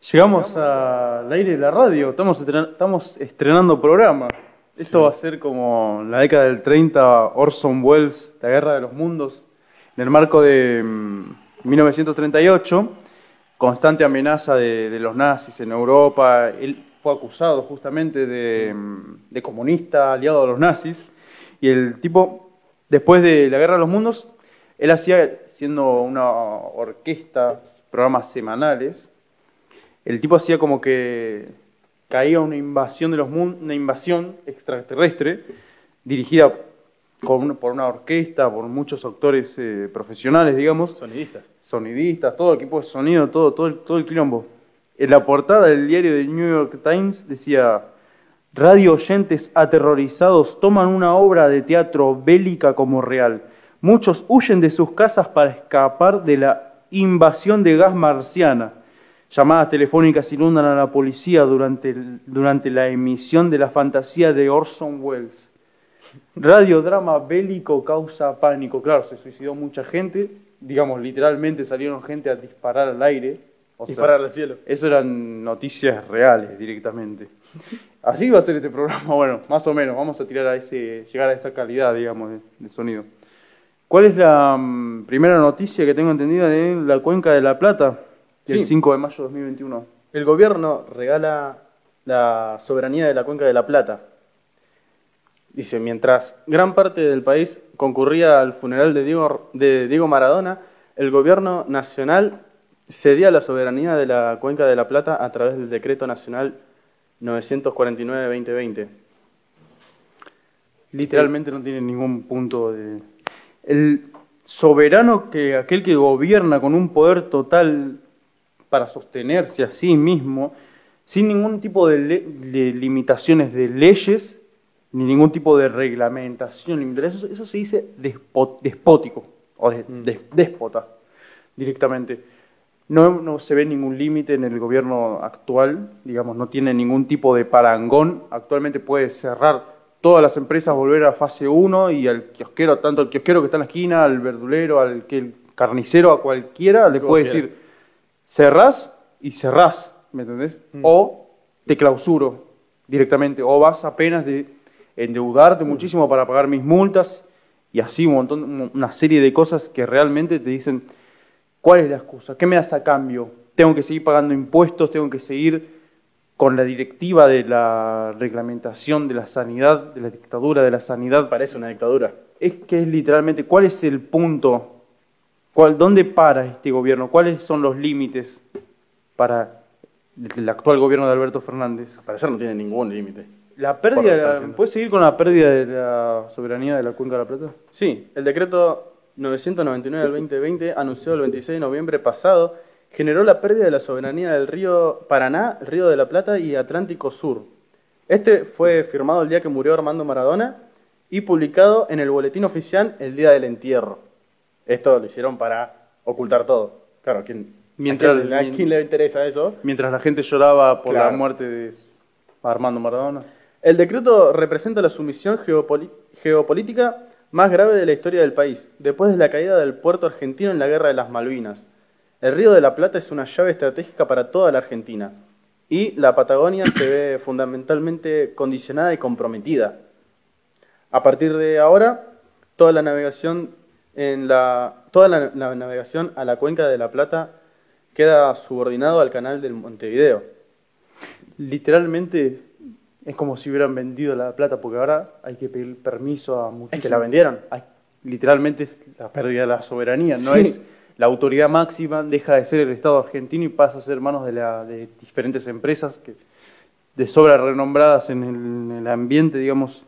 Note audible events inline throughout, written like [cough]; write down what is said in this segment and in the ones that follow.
Llegamos al aire de la radio, estamos, estren- estamos estrenando programa. Esto va a ser como la década del 30, Orson Welles, La Guerra de los Mundos, en el marco de mm, 1938, constante amenaza de, de los nazis en Europa. Él fue acusado justamente de, mm, de comunista, aliado a los nazis, y el tipo, después de la Guerra de los Mundos, él hacía, siendo una orquesta, programas semanales, el tipo hacía como que caía una invasión de los mun- una invasión extraterrestre dirigida con por una orquesta, por muchos actores eh, profesionales, digamos, Sonidistas. sonidistas, todo equipo de sonido, todo, todo, el, todo el quilombo. En la portada del diario de New York Times decía, radio oyentes aterrorizados toman una obra de teatro bélica como real. Muchos huyen de sus casas para escapar de la invasión de gas marciana. Llamadas telefónicas inundan a la policía durante, el- durante la emisión de la fantasía de Orson Welles. Radiodrama bélico causa pánico. Claro, se suicidó mucha gente. Digamos, literalmente salieron gente a disparar al aire. O sea, Disparar al cielo. eso eran noticias reales directamente. Así va a ser este programa, bueno, más o menos. Vamos a tirar a ese, llegar a esa calidad, digamos, de, de sonido. ¿Cuál es la mm, primera noticia que tengo entendida de la Cuenca de la Plata? Del Sí. 5 de mayo de 2021. El gobierno regala la soberanía de la cuenca de la Plata. Dice, mientras gran parte del país concurría al funeral de Diego, de Diego Maradona, el gobierno nacional cedía la soberanía de la cuenca de la Plata a través del decreto nacional 949-2020. Literalmente no tiene ningún punto de... El soberano, que aquel que gobierna con un poder total para sostenerse a sí mismo, sin ningún tipo de, limitaciones de leyes, ni ningún tipo de reglamentación. Eso, eso se dice despótico, o de- de- déspota, directamente. No, no se ve ningún límite en el gobierno actual, digamos, no tiene ningún tipo de parangón. Actualmente puede cerrar todas las empresas, volver a fase 1 y al kiosquero, tanto al kiosquero que está en la esquina, al verdulero, al que el carnicero, a cualquiera, le puede decir, cerrás y cerrás, ¿me entendés? O te clausuro directamente, o vas apenas de endeudarte muchísimo para pagar mis multas y así un montón, una serie de cosas que realmente te dicen, ¿cuál es la excusa? ¿Qué me das a cambio? ¿Tengo que seguir pagando impuestos? ¿Tengo que seguir con la directiva de la reglamentación de la sanidad, de la dictadura de la sanidad? Parece una dictadura. Es que es literalmente, ¿cuál es el punto? ¿Cuál, ¿Dónde para este gobierno? ¿Cuáles son los límites para el actual gobierno de Alberto Fernández? Al parecer no tiene ningún límite. La pérdida. ¿puedes seguir con la pérdida de la soberanía de la Cuenca de la Plata? Sí, el decreto 999 del 2020, anunciado el 26 de noviembre pasado, generó la pérdida de la soberanía del río Paraná, Río de la Plata y Atlántico Sur. Este fue firmado el día que murió Armando Maradona y publicado en el boletín oficial el día del entierro. Esto lo hicieron para ocultar todo. Claro, ¿a quién, Mientras- a quién- a quién le interesa eso? Mientras la gente lloraba por la muerte de Armando Maradona. El decreto representa la sumisión geopolítica más grave de la historia del país, después de la caída del puerto argentino en la Guerra de las Malvinas. El Río de la Plata es una llave estratégica para toda la Argentina y la Patagonia se ve fundamentalmente condicionada y comprometida. A partir de ahora, toda la navegación en la toda la, la navegación a la cuenca de la Plata queda subordinado al canal del Montevideo. Literalmente es como si hubieran vendido la plata, porque ahora hay que pedir permiso a muchísimos. que la vendieron. Hay- literalmente es la pérdida de la soberanía, no es la autoridad máxima, deja de ser el Estado argentino y pasa a ser manos de, la, de diferentes empresas que de sobra renombradas en el, en el ambiente, digamos.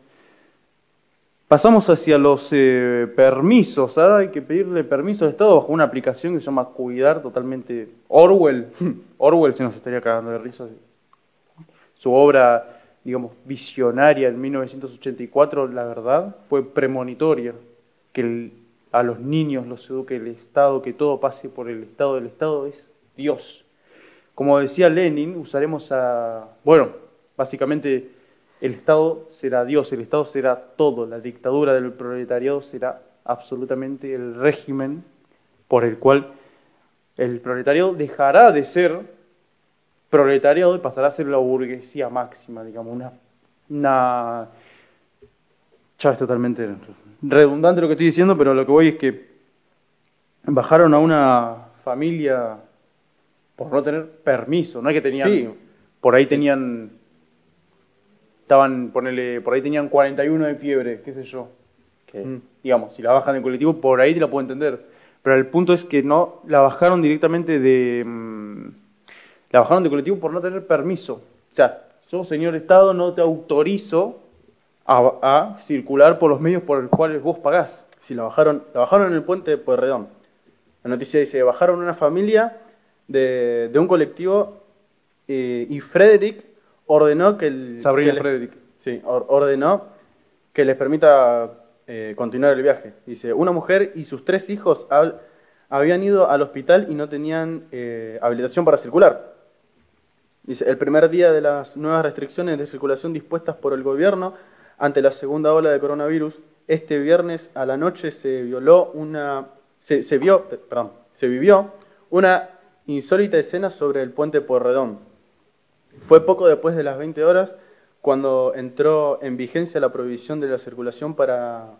Pasamos hacia los eh, permisos. Ahora hay que pedirle permiso al Estado bajo una aplicación que se llama Cuidar, totalmente Orwell. [laughs] Orwell se nos estaría cagando de risa. Su obra, digamos, visionaria en 1984, la verdad, fue premonitoria. Que el- a los niños los eduque el Estado, que todo pase por el Estado del Estado, es Dios. Como decía Lenin, usaremos a... Bueno, básicamente el Estado será Dios, el Estado será todo, la dictadura del proletariado será absolutamente el régimen por el cual el proletariado dejará de ser proletariado y pasará a ser la burguesía máxima, digamos, una, una ya es totalmente redundante lo que estoy diciendo, pero lo que voy es que bajaron a una familia por no tener permiso, no es que tenían, Sí. por ahí tenían, estaban, ponele, por ahí tenían 41 de fiebre, qué sé yo, Mm. digamos, si la bajan del colectivo, por ahí te la puedo entender, pero el punto es que no, la bajaron directamente de, mm, la bajaron del colectivo por no tener permiso, o sea, yo señor Estado no te autorizo a, a circular por los medios por los cuales vos pagás. Sí, la bajaron, la bajaron en el puente de Pueyrredón. La noticia dice, bajaron una familia de, de un colectivo eh, y Frederick ordenó que el... Sabrina que le- Frederick. Sí, or- ordenó que les permita eh, continuar el viaje. Dice, una mujer y sus tres hijos hab- habían ido al hospital y no tenían eh, habilitación para circular. Dice, el primer día de las nuevas restricciones de circulación dispuestas por el gobierno ante la segunda ola de coronavirus, este viernes a la noche se violó una se, se vio, perdón, se vivió una insólita escena sobre el puente Porredón. Fue poco después de las 20 horas cuando entró en vigencia la prohibición de la circulación para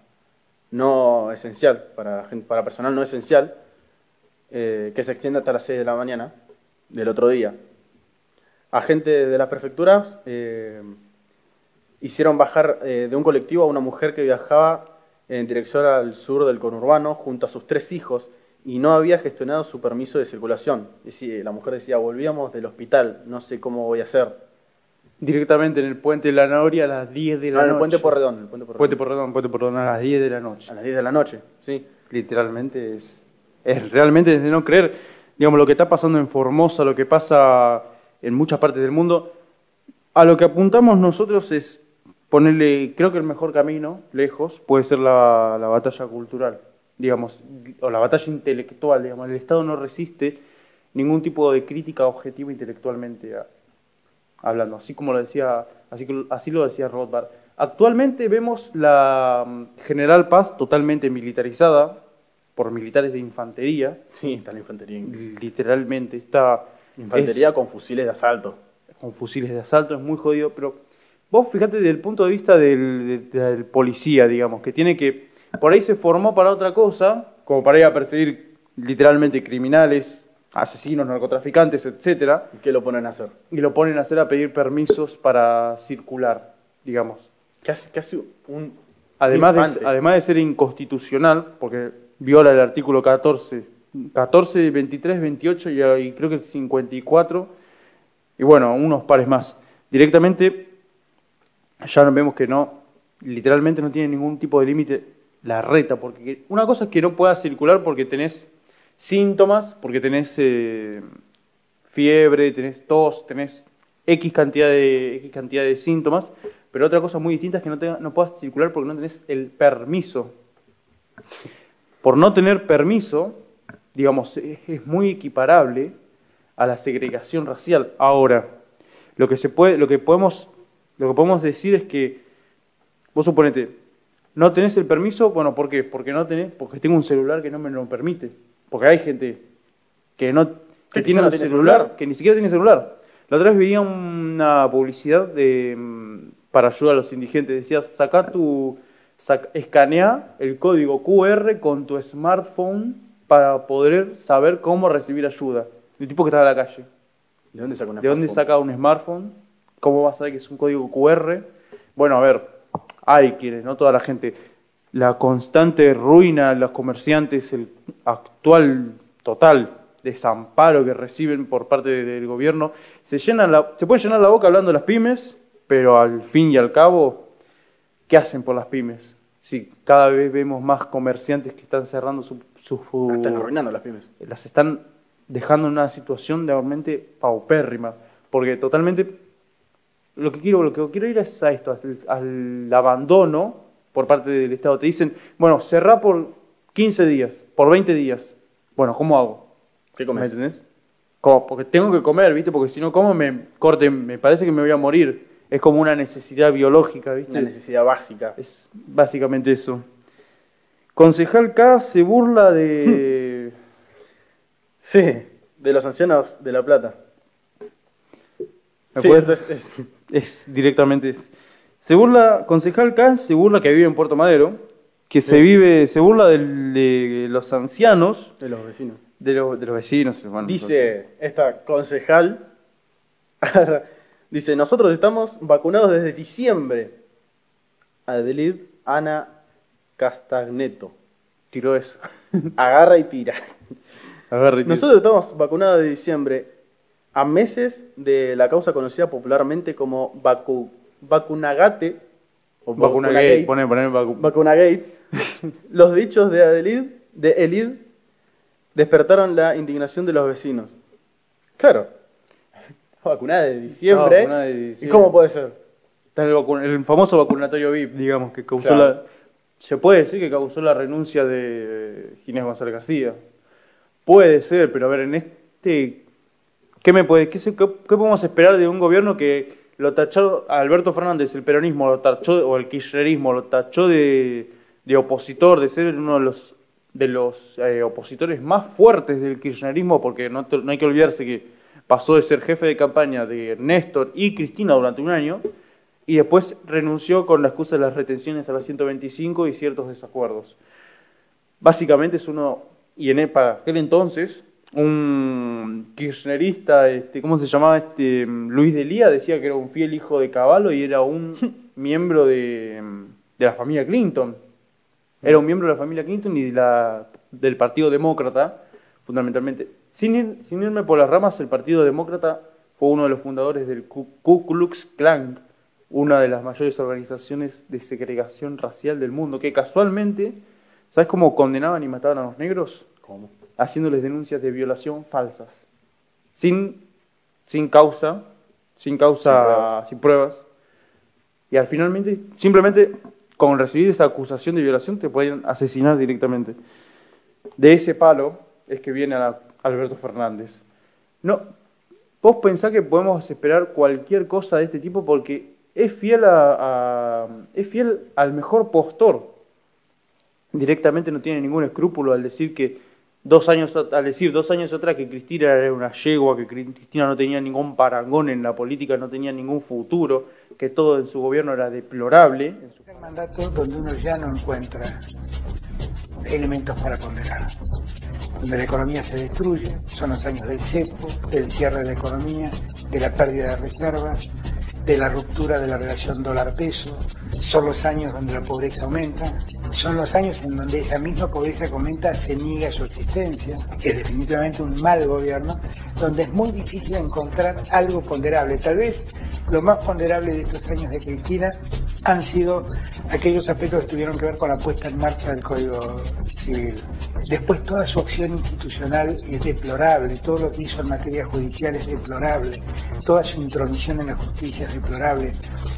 no esencial, para, personal no esencial, eh, que se extiende hasta las 6 de la mañana del otro día. Agentes de las prefecturas eh, hicieron bajar eh, de un colectivo a una mujer que viajaba en dirección al sur del conurbano junto a sus tres hijos y no había gestionado su permiso de circulación. La mujer decía, volvíamos del hospital, no sé cómo voy a hacer. Directamente en el puente de la Noria a las 10 de la Ah, en noche. el puente Porredón. El puente Porredón. Puente Porredón, Puente Porredón a las 10 de la noche. A las 10 de la noche, sí. Literalmente es, es realmente de no creer. Digamos, lo que está pasando en Formosa, lo que pasa en muchas partes del mundo, a lo que apuntamos nosotros es ponerle, creo que el mejor camino, lejos, puede ser la, la batalla cultural, digamos, o la batalla intelectual, digamos. El Estado no resiste ningún tipo de crítica objetiva intelectualmente a- hablando, así como lo decía, así, así lo decía Rothbard. Actualmente vemos la mm, General Paz totalmente militarizada por militares de infantería, Sí, está la infantería. literalmente está Infantería es- con fusiles de asalto. con fusiles de asalto, es muy jodido, pero vos fíjate desde el punto de vista del, de- del policía, digamos, que tiene que, por ahí se formó para otra cosa, como para ir a perseguir literalmente criminales, asesinos, narcotraficantes, etcétera, ¿Y qué lo ponen a hacer? y lo ponen a hacer a pedir permisos para circular, digamos. Casi, casi un. Además de, además de ser inconstitucional, porque viola el artículo 14, 14, 23, 28 y, y creo que el 54, y bueno, unos pares más. Directamente, ya vemos que no, literalmente no tiene ningún tipo de límite la reta, porque una cosa es que no puedas circular porque tenés síntomas, porque tenés eh, fiebre, tenés tos, tenés X cantidad de, X cantidad de síntomas, pero otra cosa muy distinta es que no, tenga- no puedas circular porque no tenés el permiso. Por no tener permiso, digamos, es, es muy equiparable a la segregación racial. Ahora, lo que se puede, lo que podemos, lo que podemos decir es que vos suponete, no tenés el permiso, bueno, ¿por qué? Porque no tenés, porque tengo un celular que no me lo permite. Porque hay gente que no que ¿Qué tiene un celular, celular? que ni siquiera tiene celular. La otra vez veía una publicidad de para ayudar a los indigentes, decía, saca tu sac- escanea el código QR con tu smartphone para poder saber cómo recibir ayuda. El tipo que está en la calle. ¿De dónde saca ¿De dónde saca un smartphone? ¿Cómo va a saber que es un código QR? Bueno, a ver, hay quienes, no toda la gente. La constante ruina de los comerciantes, el actual total desamparo que reciben por parte de- del gobierno, se, llenan la, se pueden llenar la boca hablando de las pymes, pero al fin y al cabo, ¿qué hacen por las pymes? Si cada vez vemos más comerciantes que están cerrando su, su, Ah, Están arruinando las pymes. las están dejando en una situación de realmente paupérrima, porque totalmente lo que quiero, lo que quiero ir es a esto, al, al abandono por parte del Estado. Te dicen, bueno, cerrá por 15 días, por 20 días. Bueno, ¿cómo hago? ¿Qué ¿Me comes? entendés? Como, porque tengo que comer, ¿viste? Porque si no como me corte, me parece que me voy a morir. Es como una necesidad biológica, ¿viste? Una necesidad básica. Es básicamente eso. Concejal K se burla de... [laughs] Sí, de los ancianos de La Plata. ¿Me Sí, es- es directamente es- se burla concejal K se burla que vive en Puerto Madero que se vive se burla del- de los ancianos de los vecinos. de, los de los vecinos hermano. Dice esta concejal, [laughs] dice, nosotros estamos vacunados desde diciembre. Adelid Ana Castagneto. tiró eso [laughs] Agarra y tira. agarra y tira. Nosotros estamos vacunados de diciembre a meses de la causa conocida popularmente como vacu, vacunagate o gay pone vacu- Vacunagate. [laughs] Los dichos de Adelid, de Elid, despertaron la indignación de los vecinos. Claro. [laughs] Vacunada de diciembre. Vacunada de ¿Y cómo puede ser? Está el, el famoso vacunatorio VIP, digamos, que causó Claro. la. Se puede decir que causó la renuncia de Ginés González García. Puede ser, pero a ver, en este. ¿Qué, me puede, qué, podemos esperar de un gobierno que lo tachó a Alberto Fernández, el peronismo, lo tachó, o el kirchnerismo, lo tachó de, de opositor, de ser uno de los, de los eh, opositores más fuertes del kirchnerismo, porque no, hay que olvidarse que pasó de ser jefe de campaña de Néstor y Cristina durante un año, y después renunció con la excusa de las retenciones a la 125 y ciertos desacuerdos. Básicamente es uno, y en para aquel entonces, un kirchnerista, este, ¿cómo se llamaba? Este, Luis de Lía decía que era un fiel hijo de Caballo y era un [laughs] miembro de, de la familia Clinton. Era un miembro de la familia Clinton y de la, del Partido Demócrata, fundamentalmente. Sin, ir- sin irme por las ramas, el Partido Demócrata fue uno de los fundadores del Ku Ku Klux Klan, una de las mayores organizaciones de segregación racial del mundo, que casualmente, ¿sabes cómo condenaban y mataban a los negros? ¿Cómo? Haciéndoles denuncias de violación falsas, sin, sin causa, sin causa, sin pruebas. Y al finalmente, simplemente con recibir esa acusación de violación te pueden asesinar directamente. De ese palo es que viene a- Alberto Fernández. No, vos pensás que podemos esperar cualquier cosa de este tipo porque es fiel a, a- es fiel al mejor postor directamente no tiene ningún escrúpulo al decir que dos años al decir dos años atrás que Cristina era una yegua, que Cri- Cristina no tenía ningún parangón en la política, no tenía ningún futuro, que todo en su gobierno era deplorable. Es mandato donde uno ya no encuentra elementos para condenar. Donde la economía se destruye, son los años del cepo, del cierre de la economía, de la pérdida de reservas, de la ruptura de la relación dólar-peso, son los años donde la pobreza aumenta, son los años en donde esa misma pobreza que aumenta se niega su existencia, es definitivamente un mal gobierno, donde es muy difícil encontrar algo ponderable. Tal vez lo más ponderable de estos años de Cristina han sido aquellos aspectos que tuvieron que ver con la puesta en marcha del Código Civil. Después toda su acción institucional es deplorable, todo lo que hizo en materia judicial es deplorable, toda su intromisión en la justicia es deplorable,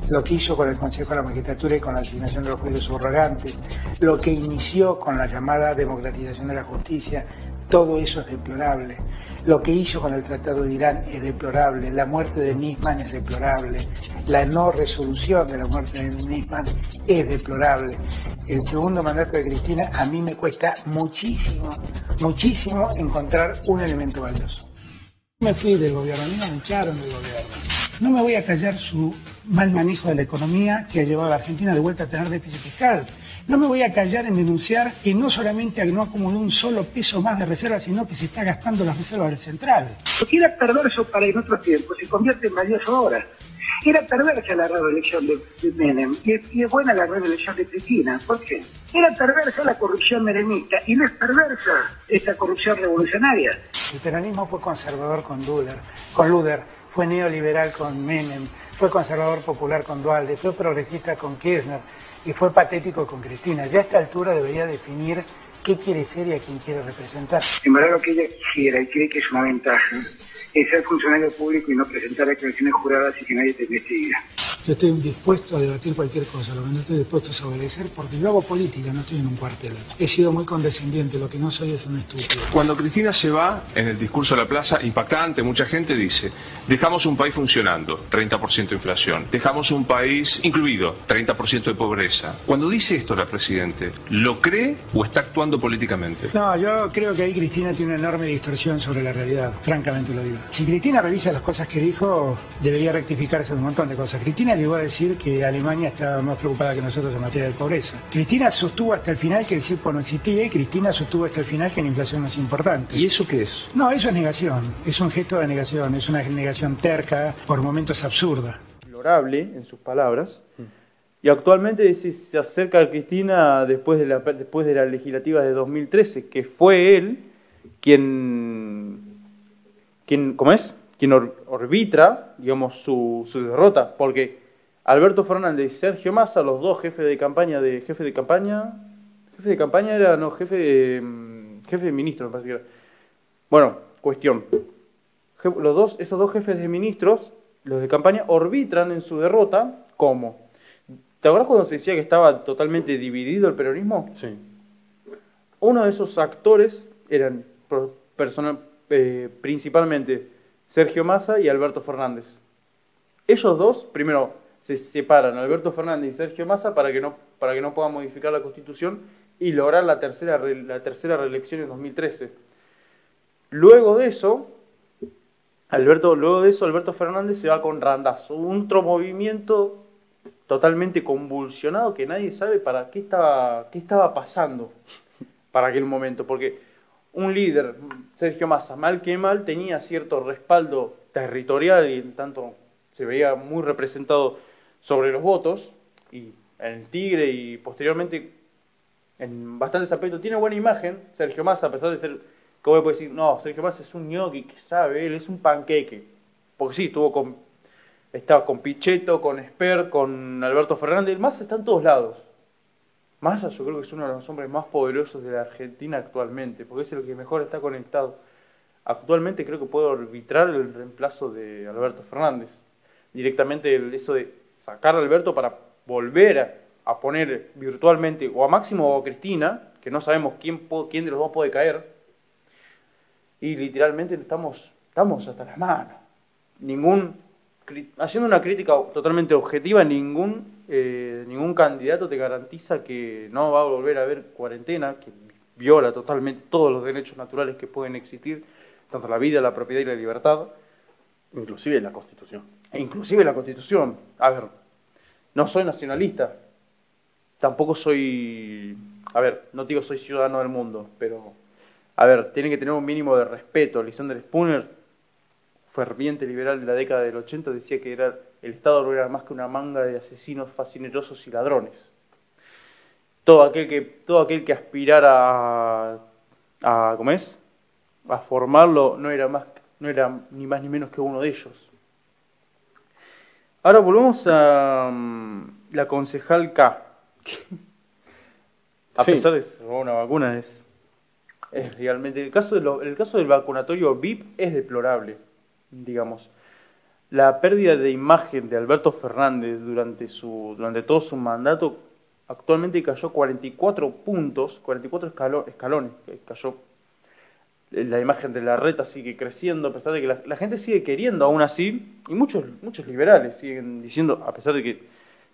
lo que hizo con el Consejo de la Magistratura y con la asignación de los jueces subrogantes, lo que inició con la llamada democratización de la justicia, todo eso es deplorable. Lo que hizo con el Tratado de Irán es deplorable. La muerte de Nisman es deplorable. La no resolución de la muerte de Nisman es deplorable. El segundo mandato de Cristina a mí me cuesta muchísimo, muchísimo encontrar un elemento valioso. Me fui del gobierno, a mí me echaron del gobierno. No me voy a callar su mal manejo de la economía que ha llevado a la Argentina de vuelta a tener déficit fiscal. No me voy a callar en denunciar que no solamente no acumuló un solo peso más de reservas, sino que se está gastando las reservas del central. Lo que era perverso para en otro tiempo se convierte en valioso ahora. Era perversa la reelección de, de Menem y es, y es buena la reelección de Cristina. ¿Por qué? Era perversa la corrupción menemista y no es perversa esta corrupción revolucionaria. El peronismo fue conservador con Luder, con Luder, fue neoliberal con Menem, fue conservador popular con Dualde, fue progresista con Kirchner y fue patético con Cristina. Ya a esta altura debería definir qué quiere ser y a quién quiere representar. En verdad lo que ella quisiera y cree que es una ventaja es ser funcionario público y no presentar declaraciones juradas y que nadie te investigue. Yo estoy dispuesto a debatir cualquier cosa, lo que no estoy dispuesto es obedecer porque yo hago política, no estoy en un cuartel. He sido muy condescendiente, lo que no soy es un estúpido. Cuando Cristina se va, en el discurso de la plaza, impactante, mucha gente dice, dejamos un país funcionando, 30% de inflación, dejamos un país incluido, 30% de pobreza. Cuando dice esto la Presidente, ¿lo cree o está actuando políticamente? No, yo creo que ahí Cristina tiene una enorme distorsión sobre la realidad, francamente lo digo. Si Cristina revisa las cosas que dijo, debería rectificarse un montón de cosas. Cristina llegó a decir que Alemania estaba más preocupada que nosotros en materia de pobreza. Cristina sostuvo hasta el final que el CIPO no existía y Cristina sostuvo hasta el final que la inflación no es importante. ¿Y eso qué es? No, eso es negación. Es un gesto de negación. Es una negación terca, por momentos absurda. Deplorable, en sus palabras. Y actualmente se acerca a Cristina después de, la, después de las legislativas de 2013, que fue él quien, quien ¿cómo es? Quien orbitra, digamos, su, su derrota, porque Alberto Fernández y Sergio Massa, los dos jefes de campaña de jefe de campaña, jefe de campaña era no jefe de mm, jefe de ministro, me parece que era. Bueno, cuestión. Los dos, esos dos jefes de ministros, los de campaña, orbitran en su derrota como. ¿Te acuerdas cuando se decía que estaba totalmente dividido el peronismo? Sí. Uno de esos actores eran eh, principalmente Sergio Massa y Alberto Fernández. Ellos dos, primero, se separan Alberto Fernández y Sergio Massa para que no, para que no puedan modificar la Constitución y lograr la tercera, la tercera reelección en 2013. Luego de eso, Alberto, luego de eso, Alberto Fernández se va con Randazo, un otro movimiento totalmente convulsionado que nadie sabe para qué estaba, qué estaba pasando para aquel momento, porque un líder, Sergio Massa, mal que mal, tenía cierto respaldo territorial y en tanto se veía muy representado sobre los votos, y en el Tigre y posteriormente en bastantes aspectos tiene buena imagen, Sergio Massa, a pesar de ser, como puede decir, no, Sergio Massa es un ñoqui que sabe, él es un panqueque, porque sí, estuvo con, estaba con Pichetto, con Esper, con Alberto Fernández, Massa está en todos lados. Massa yo creo que es uno de los hombres más poderosos de la Argentina actualmente, porque es el que mejor está conectado. Actualmente creo que puede arbitrar el reemplazo de Alberto Fernández. Directamente eso de sacar a Alberto para volver a, poner virtualmente o a Máximo o a Cristina, que no sabemos quién, quién de los dos puede caer, y literalmente estamos, estamos hasta las manos. Ningún, haciendo una crítica totalmente objetiva, ningún, eh, ningún candidato te garantiza que no va a volver a haber cuarentena, que viola totalmente todos los derechos naturales que pueden existir, tanto la vida, la propiedad y la libertad. Inclusive la Constitución. E inclusive la Constitución. A ver, no soy nacionalista. Tampoco soy... A ver, no digo soy ciudadano del mundo, pero... A ver, tiene que tener un mínimo de respeto. Lysander Spooner, ferviente liberal de la década del 80, decía que era, el Estado no era más que una manga de asesinos fascinerosos y ladrones. Todo aquel que, todo aquel que aspirara a, a ¿cómo es? a formarlo no era, más, no era ni más ni menos que uno de ellos. Ahora volvemos a mm, la concejal K. a pesar de ser una vacuna, es, es realmente. El caso, de el caso del vacunatorio VIP es deplorable, digamos. La pérdida de imagen de Alberto Fernández durante, su, durante todo su mandato actualmente cayó 44 puntos, 44 escalones, cayó la imagen de la reta sigue creciendo, a pesar de que la, gente sigue queriendo aún así, y muchos, muchos liberales siguen diciendo, a pesar de que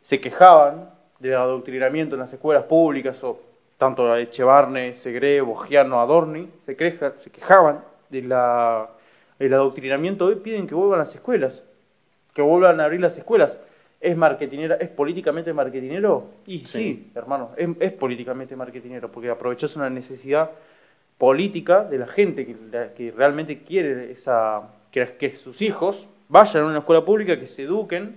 se quejaban del adoctrinamiento en las escuelas públicas, o tanto Echevarne, Segre, Bogiano, Adorni, se, se quejaban de del adoctrinamiento, hoy piden que vuelvan las escuelas, que vuelvan a abrir las escuelas. ¿Es marketinera, es políticamente marketinero? Y sí, hermano, es, es políticamente marketinero, porque aprovechas una necesidad política de la gente que, que realmente quiere esa, que, que, sus hijos vayan a una escuela pública, que se eduquen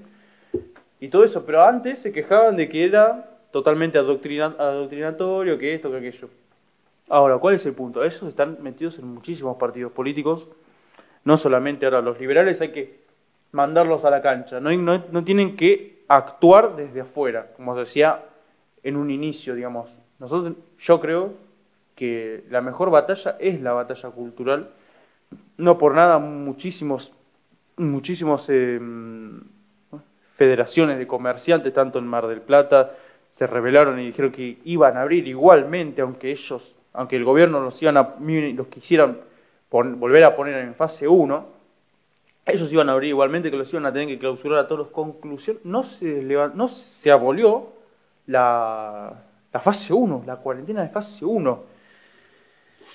y todo eso. Pero antes se quejaban de que era totalmente adoctrinatorio, que esto, que aquello. Ahora, ¿cuál es el punto? Esos están metidos en muchísimos partidos políticos, no solamente ahora los liberales, hay que mandarlos a la cancha, no, no, no tienen que actuar desde afuera, como decía en un inicio, digamos. Nosotros, yo creo que la mejor batalla es la batalla cultural. No por nada muchísimos, muchísimos eh, federaciones de comerciantes, tanto en Mar del Plata, se rebelaron y dijeron que iban a abrir igualmente, aunque ellos, aunque el gobierno los, iban a, los quisieran volver a poner en fase 1, ellos iban a abrir igualmente, que los iban a tener que clausurar a todos. Conclusión, no se, no se abolió la, la fase 1, la cuarentena de fase 1.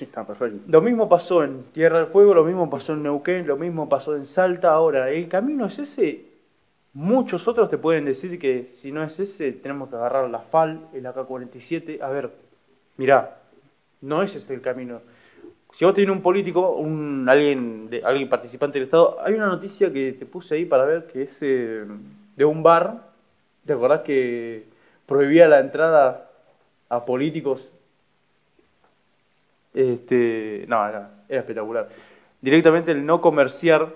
Está perfecto. Lo mismo pasó en Tierra del Fuego, lo mismo pasó en Neuquén, lo mismo pasó en Salta. Ahora, el camino es ese. Muchos otros te pueden decir que si no es ese, tenemos que agarrar la FAL, el AK-47. A ver, mirá, no es ese el camino si vos tenés un político, un alguien, de, alguien participante del Estado, hay una noticia que te puse ahí para ver que es eh, de un bar, ¿te acordás que prohibía la entrada a políticos? Este, no, era, era espectacular. Directamente el no comerciar,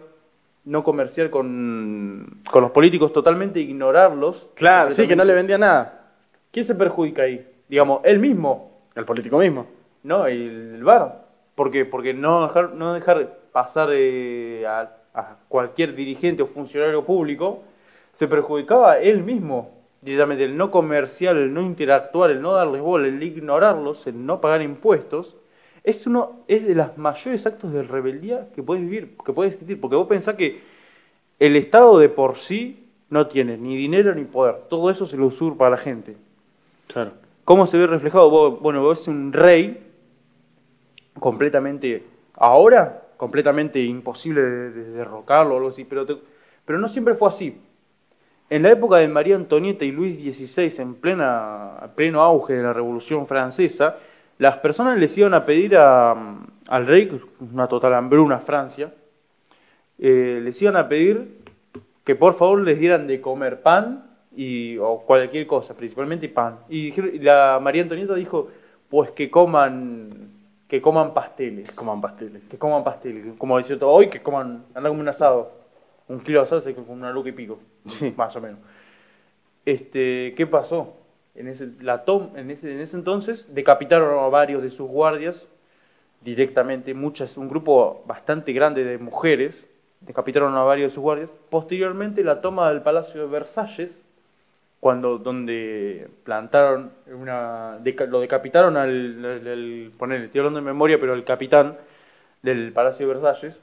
no comerciar con, con los políticos, totalmente ignorarlos. Claro, sí, que no le vendía nada. ¿Quién se perjudica ahí? Digamos, él mismo. El político mismo. No, el bar. ¿Por qué? Porque no dejar, no dejar pasar eh, a, cualquier dirigente o funcionario público se perjudicaba él mismo directamente. El no comercial, el no interactuar, el no darles bola, el ignorarlos, el no pagar impuestos, es uno es de los mayores actos de rebeldía que puedes vivir, que puedes existir. Porque vos pensás que el Estado de por sí no tiene ni dinero ni poder. Todo eso se lo usurpa a la gente. Claro. ¿Cómo se ve reflejado? bueno, vos es un rey completamente, ahora, completamente imposible de, derrocarlo o algo así, pero, pero no siempre fue así. En la época de María Antonieta y Luis XVI, en plena, pleno auge de la Revolución Francesa, las personas les iban a pedir al rey, una total hambruna Francia, eh, les iban a pedir que por favor les dieran de comer pan y, o cualquier cosa, principalmente pan. Y, la María Antonieta dijo, pues que coman que coman pasteles. Que coman pasteles. Que coman pasteles. Como decía todo, hoy que coman, anda como un asado. Un kilo de asado se con una luca y pico. Más o menos. Este, ¿Qué pasó? En ese, la tom, en, ese, en ese entonces decapitaron a varios de sus guardias directamente, muchas, un grupo bastante grande de mujeres decapitaron a varios de sus guardias. Posteriormente la toma del Palacio de Versalles cuando donde plantaron una lo decapitaron al, poner estoy hablando de memoria pero el capitán del Palacio de Versalles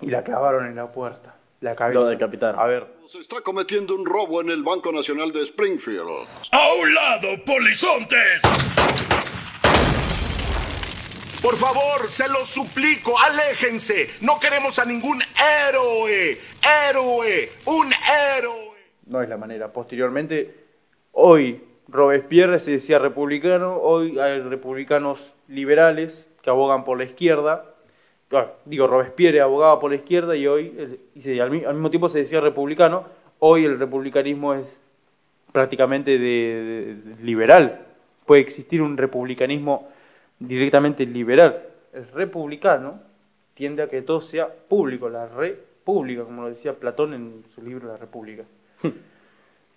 y la clavaron en la puerta la cabeza lo decapitaron a ver se está cometiendo un robo en el Banco Nacional de Springfield a un lado polizontes por favor, se lo suplico, aléjense. No queremos a ningún héroe. Héroe. Un héroe no es la manera. Posteriormente, hoy Robespierre se decía republicano, hoy hay republicanos liberales que abogan por la izquierda. Digo, Robespierre abogaba por la izquierda y hoy, y al, mismo tiempo se decía republicano, hoy el republicanismo es prácticamente de, liberal. Puede existir un republicanismo directamente liberal. El republicano tiende a que todo sea público, la república, como lo decía Platón en su libro La República. [laughs]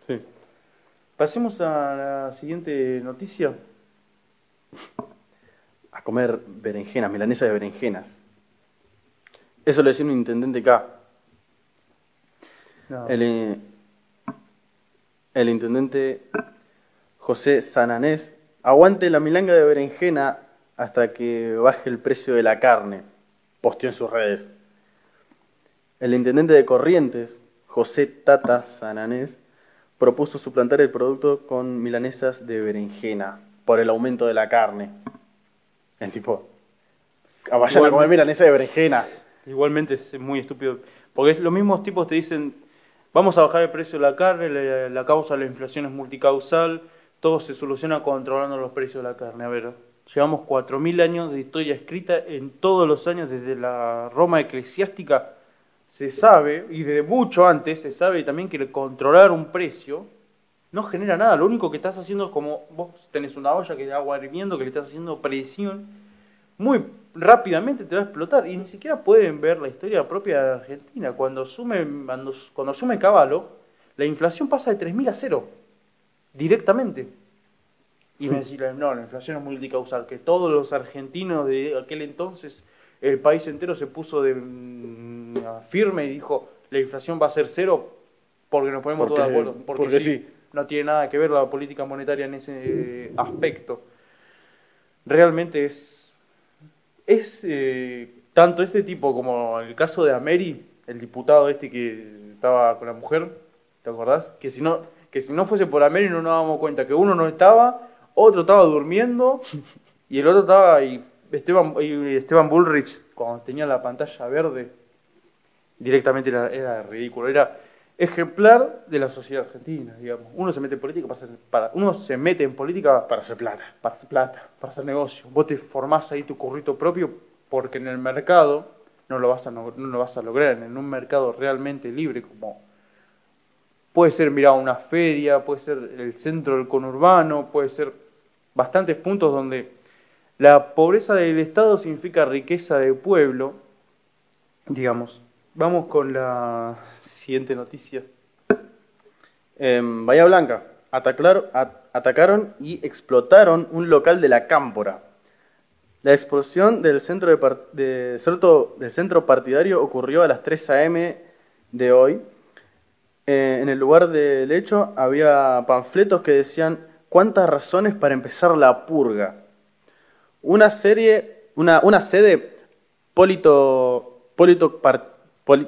Sí. Pasemos a la siguiente noticia. A comer berenjenas, milanesa de berenjenas. Eso lo decía un intendente. El, eh, el intendente José Sananés aguante la milanga de berenjena hasta que baje el precio de la carne, posteó en sus redes. El intendente de Corrientes, José Tata Sananés propuso suplantar el producto con milanesas de berenjena por el aumento de la carne. El tipo, ah, vayan a comer milanesa de berenjena. Igualmente es muy estúpido, porque los mismos tipos te dicen, vamos a bajar el precio de la carne, la, causa de la inflación es multicausal, todo se soluciona controlando los precios de la carne. A ver, llevamos 4.000 años de historia escrita en todos los años desde la Roma eclesiástica se sabe, y desde mucho antes se sabe también que controlar un precio no genera nada. Lo único que estás haciendo es como vos tenés una olla que agua hirviendo, que le estás haciendo presión, muy rápidamente te va a explotar. Y ni siquiera pueden ver la historia propia de Argentina. Cuando asume, cuando, cuando asume Caballo, la inflación pasa de 3.000 a 0, directamente. Y me decían, no, la inflación es multicausal, que todos los argentinos de aquel entonces el país entero se puso de mm, firme y dijo la inflación va a ser cero porque nos ponemos Porque- todos de acuerdo. Porque, porque sí, sí. no tiene nada que ver la política monetaria en ese aspecto. Realmente es. Es eh, tanto este tipo como el caso de Ameri, el diputado este que estaba con la mujer, ¿te acordás? Que si no, que si no fuese por Ameri no nos dábamos cuenta que uno no estaba, otro estaba durmiendo y el otro estaba. Y Esteban, y Esteban Bullrich, cuando tenía la pantalla verde, directamente era, era ridículo. Era ejemplar de la sociedad argentina, digamos. Uno se mete en política para hacer, para, uno se mete en política Para hacer plata. para hacer plata, para hacer negocio. Vos te formás ahí tu currito propio porque en el mercado no lo vas a, no, no lo vas a lograr. En un mercado realmente libre como puede ser, mira, una feria, puede ser el centro del conurbano, puede ser bastantes puntos donde la pobreza del Estado significa riqueza del pueblo, digamos. Vamos con la siguiente noticia. En Bahía Blanca, atacar- at- atacaron y explotaron un local de la Cámpora. La explosión del centro, partidario ocurrió a las 3 a.m. de hoy. Eh, en el lugar del hecho había panfletos que decían cuántas razones para empezar la purga. Una serie, una, sede polito, polito poli-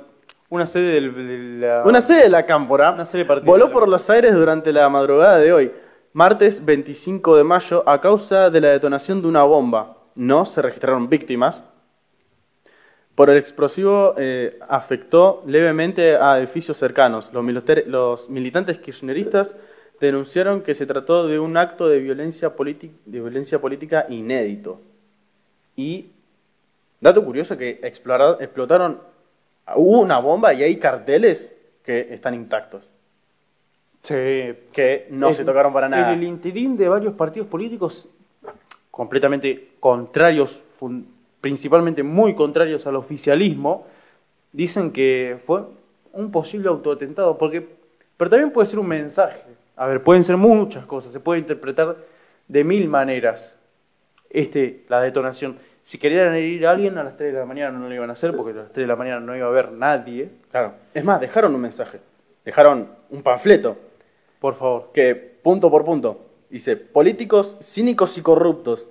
Una sede del- de la... una sede de la Cámpora Una sede voló por los aires durante la madrugada de hoy, martes 25 de mayo, a causa de la detonación de una bomba. No se registraron víctimas. Por el explosivo eh, afectó levemente a edificios cercanos. Los, militantes kirchneristas denunciaron que se trató de un acto de violencia, de violencia política inédito. Y, dato curioso, que explotaron, hubo una bomba y hay carteles que están intactos, Sí, que no Es- se tocaron para nada. En el interín de varios partidos políticos completamente contrarios, principalmente muy contrarios al oficialismo, dicen que fue un posible autoatentado, porque, pero también puede ser un mensaje. A ver, pueden ser muchas cosas, se puede interpretar de mil maneras este, la detonación. Si querían herir a alguien a las 3 de la mañana no lo iban a hacer, porque a las 3 de la mañana no iba a haber nadie. Claro. Es más, dejaron un mensaje, dejaron un panfleto Por favor. que punto por punto dice políticos cínicos y corruptos,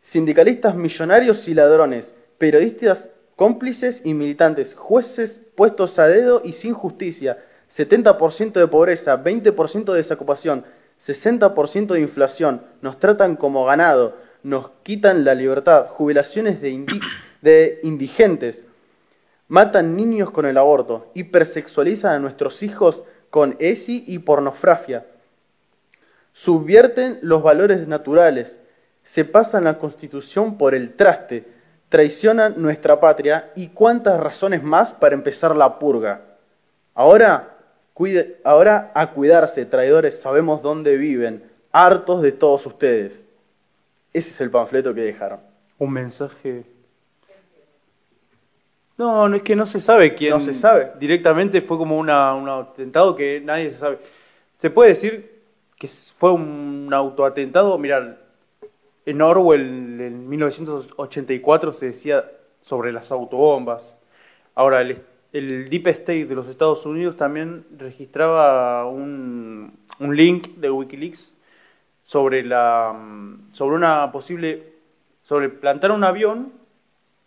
sindicalistas millonarios y ladrones, periodistas cómplices y militantes, jueces puestos a dedo y sin justicia, 70% de pobreza, 20% de desocupación, 60% de inflación, nos tratan como ganado, nos quitan la libertad, jubilaciones de, indi- de indigentes, Matan niños con el aborto, hipersexualizan a nuestros hijos con ESI y pornografía. Subvierten los valores naturales, se pasan la constitución por el traste, traicionan nuestra patria. Y cuántas razones más para empezar la purga. Ahora, cuide- ahora a cuidarse, traidores, sabemos dónde viven, hartos de todos ustedes. Ese es el panfleto que dejaron. Un mensaje. No, no es que no se sabe quién. No se sabe. Directamente fue como una, un atentado que nadie se sabe. Se puede decir que fue un autoatentado. Mirá, en Orwell en 1984 se decía sobre las autobombas. Ahora, el, el Deep State de los Estados Unidos también registraba un, un link de Wikileaks sobre la sobre una posible sobre plantar un avión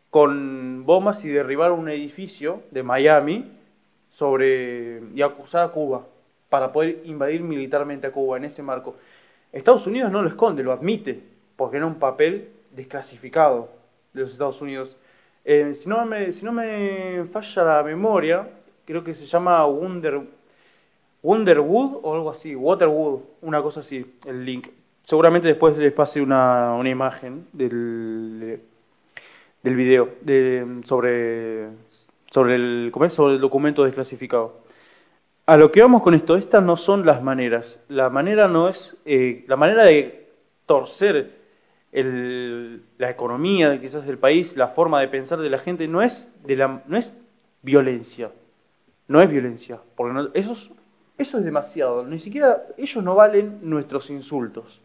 con bombas y derribar un edificio de Miami sobre y acusar a Cuba para poder invadir militarmente a Cuba en ese marco. Estados Unidos no lo esconde, lo admite, porque era un papel desclasificado de los Estados Unidos. Eh, si, no me, si no me falla la memoria, creo que se llama Wonder, Wonderwood o algo así, Waterwood, una cosa así, el link. Seguramente después les pase una, una imagen del, del video de, sobre, sobre, el, documento desclasificado. A lo que vamos con esto, estas no son las maneras. La manera no es, eh, la manera de torcer la economía quizás del país, la forma de pensar de la gente, no es, de la, no es violencia. No es violencia. Porque no- eso, es, eso es demasiado. Ni siquiera ellos no valen nuestros insultos.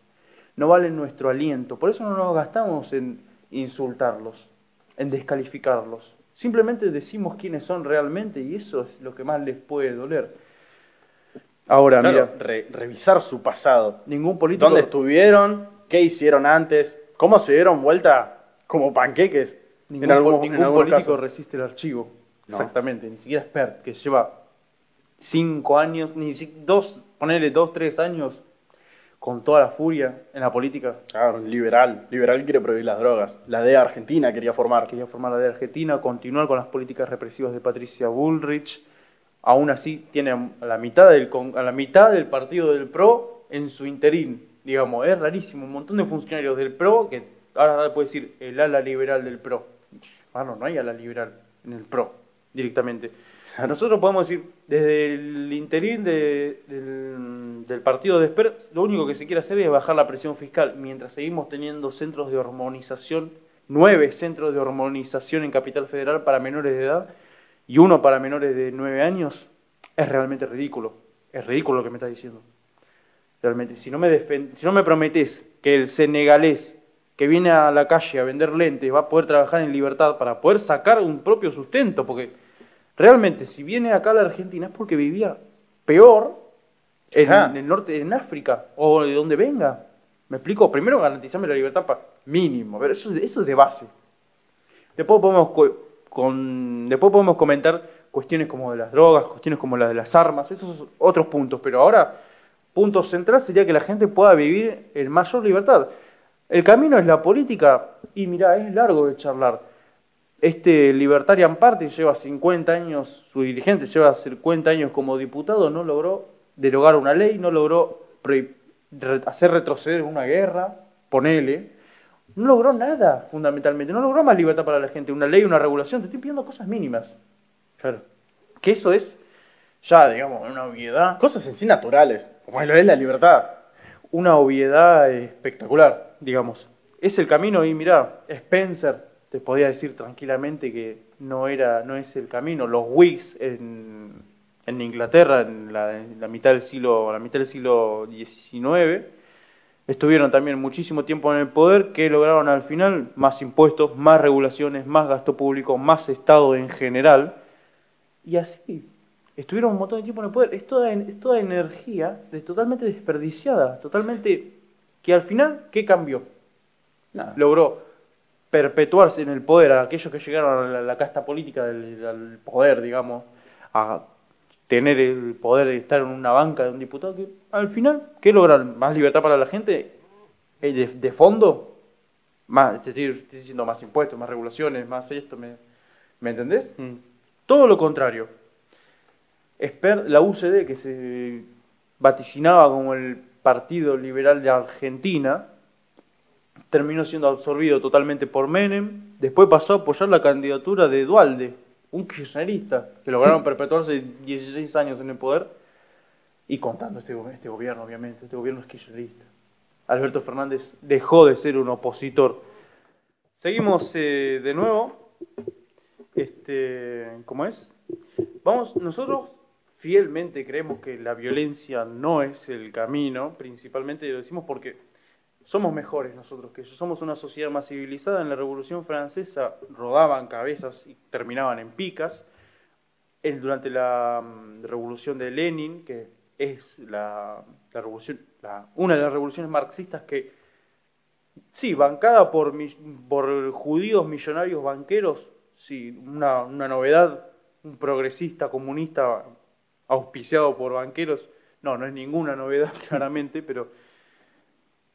No valen nuestro aliento. Por eso no nos gastamos en insultarlos, en descalificarlos. Simplemente decimos quiénes son realmente y eso es lo que más les puede doler. Ahora, Claro, mira, re- revisar su pasado. ningún político... ¿Dónde estuvieron? ¿Qué hicieron antes? ¿Cómo se dieron vuelta como panqueques? Ningún, en algún- en ningún político resiste el archivo. No. Exactamente, ni siquiera Spert, que lleva cinco años, ni si- dos, ponerle dos, tres años con toda la furia en la política. Claro, liberal. Liberal quiere prohibir las drogas. La de Argentina quería formar. Quería formar la de Argentina, continuar con las políticas represivas de Patricia Bullrich. Aún así, tiene a la mitad del, con- a la mitad del partido del PRO en su interín. Digamos, es rarísimo. Un montón de funcionarios del PRO que ahora puede decir el ala liberal del PRO. Bueno, no hay ala liberal en el PRO directamente. Nosotros podemos decir, desde el interín de- del, del partido de Esper, lo único que se quiere hacer es bajar la presión fiscal, mientras seguimos teniendo centros de hormonización, nueve centros de hormonización en Capital Federal para menores de edad y uno para menores de nueve años, es realmente ridículo. Es ridículo lo que me estás diciendo. Realmente, si no me, si no me prometes que el senegalés que viene a la calle a vender lentes va a poder trabajar en libertad para poder sacar un propio sustento, porque realmente si viene acá a la Argentina es porque vivía peor en, el norte, en África, o de donde venga. ¿Me explico? Primero garantizarme la libertad pa- mínimo, pero eso, eso es de base. Después podemos, co- con, después podemos comentar cuestiones como de las drogas, cuestiones como las de las armas, esos son otros puntos, pero ahora, punto central sería que la gente pueda vivir en mayor libertad. El camino es la política, y mirá, es largo de charlar. Este Libertarian Party lleva 50 años, su dirigente lleva 50 años como diputado, no logró derogar una ley, no logró hacer retroceder una guerra, ponele, no logró nada, fundamentalmente. No logró más libertad para la gente. Una ley, una regulación. Te estoy pidiendo cosas mínimas. Claro. Que eso es ya, digamos, una obviedad. Cosas en sí naturales, como lo es la libertad. Una obviedad espectacular, digamos. Es el camino y mirá, Spencer te podía decir tranquilamente que no era, no es el camino. Los Whigs en, en Inglaterra, en la, en la mitad del siglo, la mitad del siglo XIX, estuvieron también muchísimo tiempo en el poder, que lograron al final más impuestos, más regulaciones, más gasto público, más Estado en general. Y así, estuvieron un montón de tiempo en el poder. Es toda, es toda energía de- totalmente desperdiciada, totalmente... Que al final, ¿qué cambió? Nada. Logró perpetuarse en el poder a aquellos que llegaron a la, la casta política del, al poder, digamos, a tener el poder de estar en una banca de un diputado, que al final, ¿qué logran? ¿Más libertad para la gente? Eh, De, de fondo, más, te estoy, estoy diciendo más impuestos, más regulaciones, más esto, ¿me, ¿me entendés? Todo lo contrario. Esper- la UCD, que se vaticinaba como el Partido Liberal de Argentina, terminó siendo absorbido totalmente por Menem, después pasó a apoyar la candidatura de Dualde, un kirchnerista, que lograron perpetuarse 16 años en el poder, y contando este, este gobierno, obviamente, este gobierno es kirchnerista. Alberto Fernández dejó de ser un opositor. Seguimos eh, de nuevo. Este, ¿Cómo es? Vamos, nosotros fielmente creemos que la violencia no es el camino, principalmente lo decimos porque somos mejores nosotros que ellos. Somos una sociedad más civilizada. En la Revolución Francesa rodaban cabezas y terminaban en picas. Durante la mm, Revolución de Lenin, que es la, una de las revoluciones marxistas que, sí, bancada por judíos millonarios banqueros, sí, una, una novedad, un progresista comunista auspiciado por banqueros, no, no es ninguna novedad [laughs] claramente, pero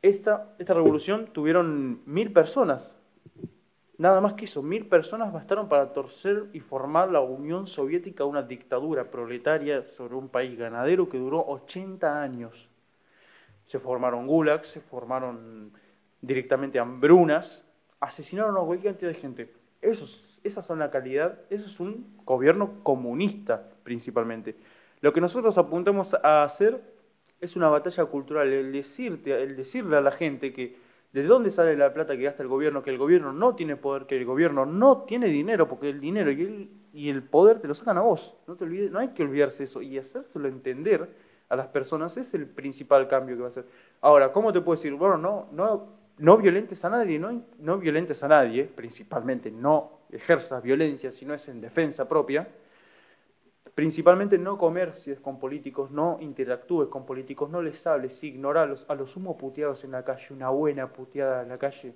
esta, esta revolución tuvieron mil personas. Nada más que eso, mil personas bastaron para torcer y formar la Unión Soviética, una dictadura proletaria sobre un país ganadero que duró 80 años. Se formaron gulags, se formaron directamente hambrunas, asesinaron a cualquier cantidad de gente. Esas son la calidad, eso es un gobierno comunista principalmente. Lo que nosotros apuntamos a hacer es una batalla cultural, el decirte, el decirle a la gente que de dónde sale la plata que gasta el gobierno, que el gobierno no tiene poder, que el gobierno no tiene dinero, porque el dinero y el, y el poder te lo sacan a vos. No te olvides, no hay que olvidarse eso y hacérselo entender a las personas es el principal cambio que va a hacer. Ahora, ¿cómo te puedo decir? Bueno, no, no, no violentes a nadie, no, no violentes a nadie, principalmente no ejerzas violencia si no es en defensa propia. Principalmente no comercies con políticos, no interactúes con políticos, no les hables, ignoralos. A los sumo puteados en la calle, una buena puteada en la calle,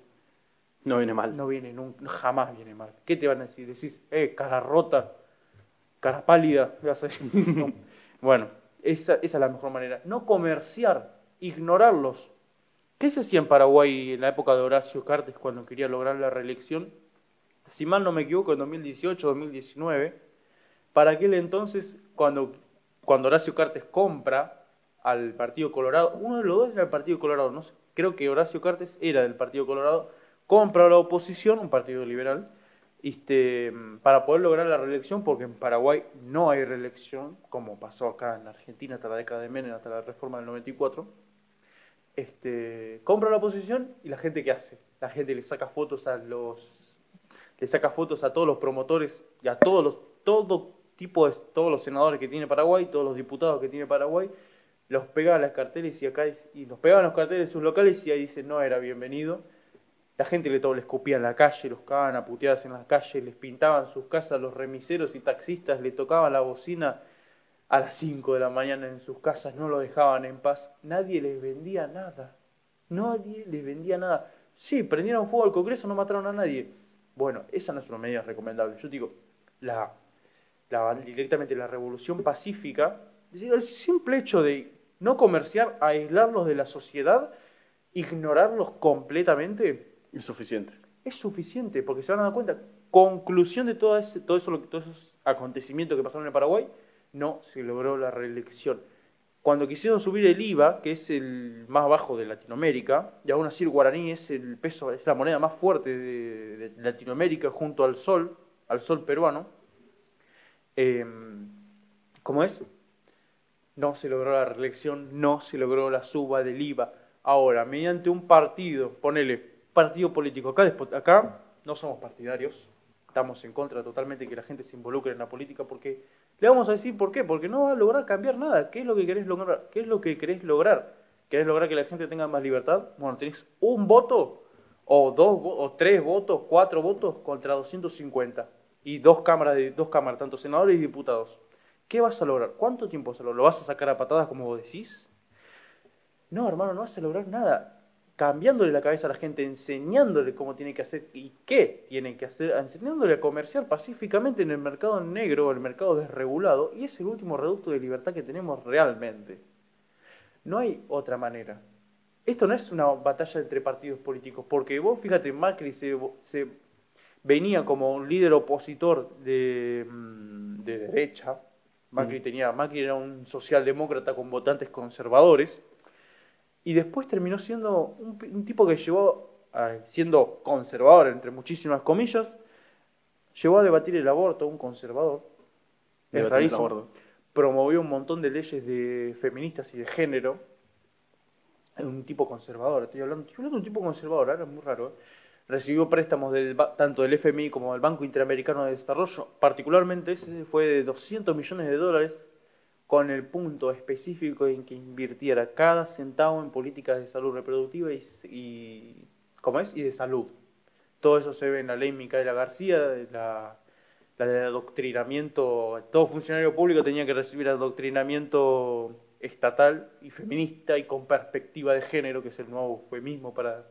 No viene mal. no viene, nunca, jamás viene mal. ¿Qué te van a decir? Decís, eh, cara rota, cara pálida, [laughs] vas a decir. [laughs] No. Bueno, esa, esa es la mejor manera. No comerciar, ignorarlos. ¿Qué se hacía en Paraguay en la época de Horacio Cartes cuando quería lograr la reelección? Si mal no me equivoco, en 2018 2019, para aquel entonces, cuando, cuando Horacio Cartes compra al Partido Colorado, uno de los dos era el Partido Colorado, no sé, creo que Horacio Cartes era del Partido Colorado, compra a la oposición, un partido liberal, este, para poder lograr la reelección, porque en Paraguay no hay reelección, como pasó acá en Argentina hasta la década de Menem, hasta la reforma del 94. Este, compra la oposición y la gente qué hace? La gente le saca fotos a los le saca fotos a todos los promotores y a todos los todo tipo de todos los senadores que tiene Paraguay, todos los diputados que tiene Paraguay, los pega a las carteles y acá y los pegaban los carteles de sus locales y ahí dice no era bienvenido. La gente le, todo, le escupía en la calle, los cagaban a puteadas en la calle, les pintaban sus casas, los remiseros y taxistas le tocaban la bocina a las 5 de la mañana en sus casas, no lo dejaban en paz. Nadie les vendía nada. Nadie les vendía nada. Sí, prendieron fuego al Congreso, no mataron a nadie. Bueno, esa no es una medida recomendable. Yo digo, la, la- directamente la revolución pacífica, el simple hecho de no comerciar, aislarlos de la sociedad, ignorarlos completamente, Es suficiente. es suficiente, porque se van a dar cuenta. Conclusión de todo, ese, todo eso, todos esos acontecimientos que pasaron en Paraguay, no se logró la reelección. Cuando quisieron subir el IVA, que es el más bajo de Latinoamérica, y aún así el guaraní es el peso, es la moneda más fuerte de, de Latinoamérica junto al sol, al sol peruano, eh, ¿cómo es? No se logró la reelección, no se logró la suba del IVA. Ahora, mediante un partido, ponele, partido político, acá, acá no somos partidarios, estamos en contra totalmente de que la gente se involucre en la política porque le vamos a decir por qué, porque no va a lograr cambiar nada. ¿Qué es lo que querés lograr? ¿Qué es lo que querés lograr? ¿Querés lograr que la gente tenga más libertad? Bueno, tenés un voto o dos o tres votos, cuatro votos contra 250 y dos cámaras dos cámaras, tanto senadores y diputados. ¿Qué vas a lograr? ¿Cuánto tiempo vas a lograr? ¿Lo vas a sacar a patadas como vos decís? No, hermano, no vas a lograr nada. Cambiándole la cabeza a la gente, enseñándole cómo tiene que hacer y qué tiene que hacer, enseñándole a comerciar pacíficamente en el mercado negro, el mercado desregulado, y es el último reducto de libertad que tenemos realmente. No hay otra manera. Esto no es una batalla entre partidos políticos, porque vos, fíjate, Macri se, se venía como un líder opositor de, mm, de derecha. Macri, tenía, Macri era un socialdemócrata con votantes conservadores. Y después terminó siendo un, tipo que llevó, a- siendo conservador, entre muchísimas comillas, llevó a debatir el aborto, un conservador. Es rarísimo. Promovió un montón de leyes de feministas y de género. Un tipo conservador, estoy hablando, estoy hablando de un tipo conservador, era muy raro. ¿eh? Recibió préstamos del, tanto del FMI como del Banco Interamericano de Desarrollo, particularmente ese fue de 200 millones de dólares, con el punto específico en que invirtiera cada centavo en políticas de salud reproductiva y, y ¿cómo es? y de salud. Todo eso se ve en la ley Micaela García, la de adoctrinamiento. Todo funcionario público tenía que recibir adoctrinamiento estatal y feminista y con perspectiva de género, que es el nuevo eufemismo para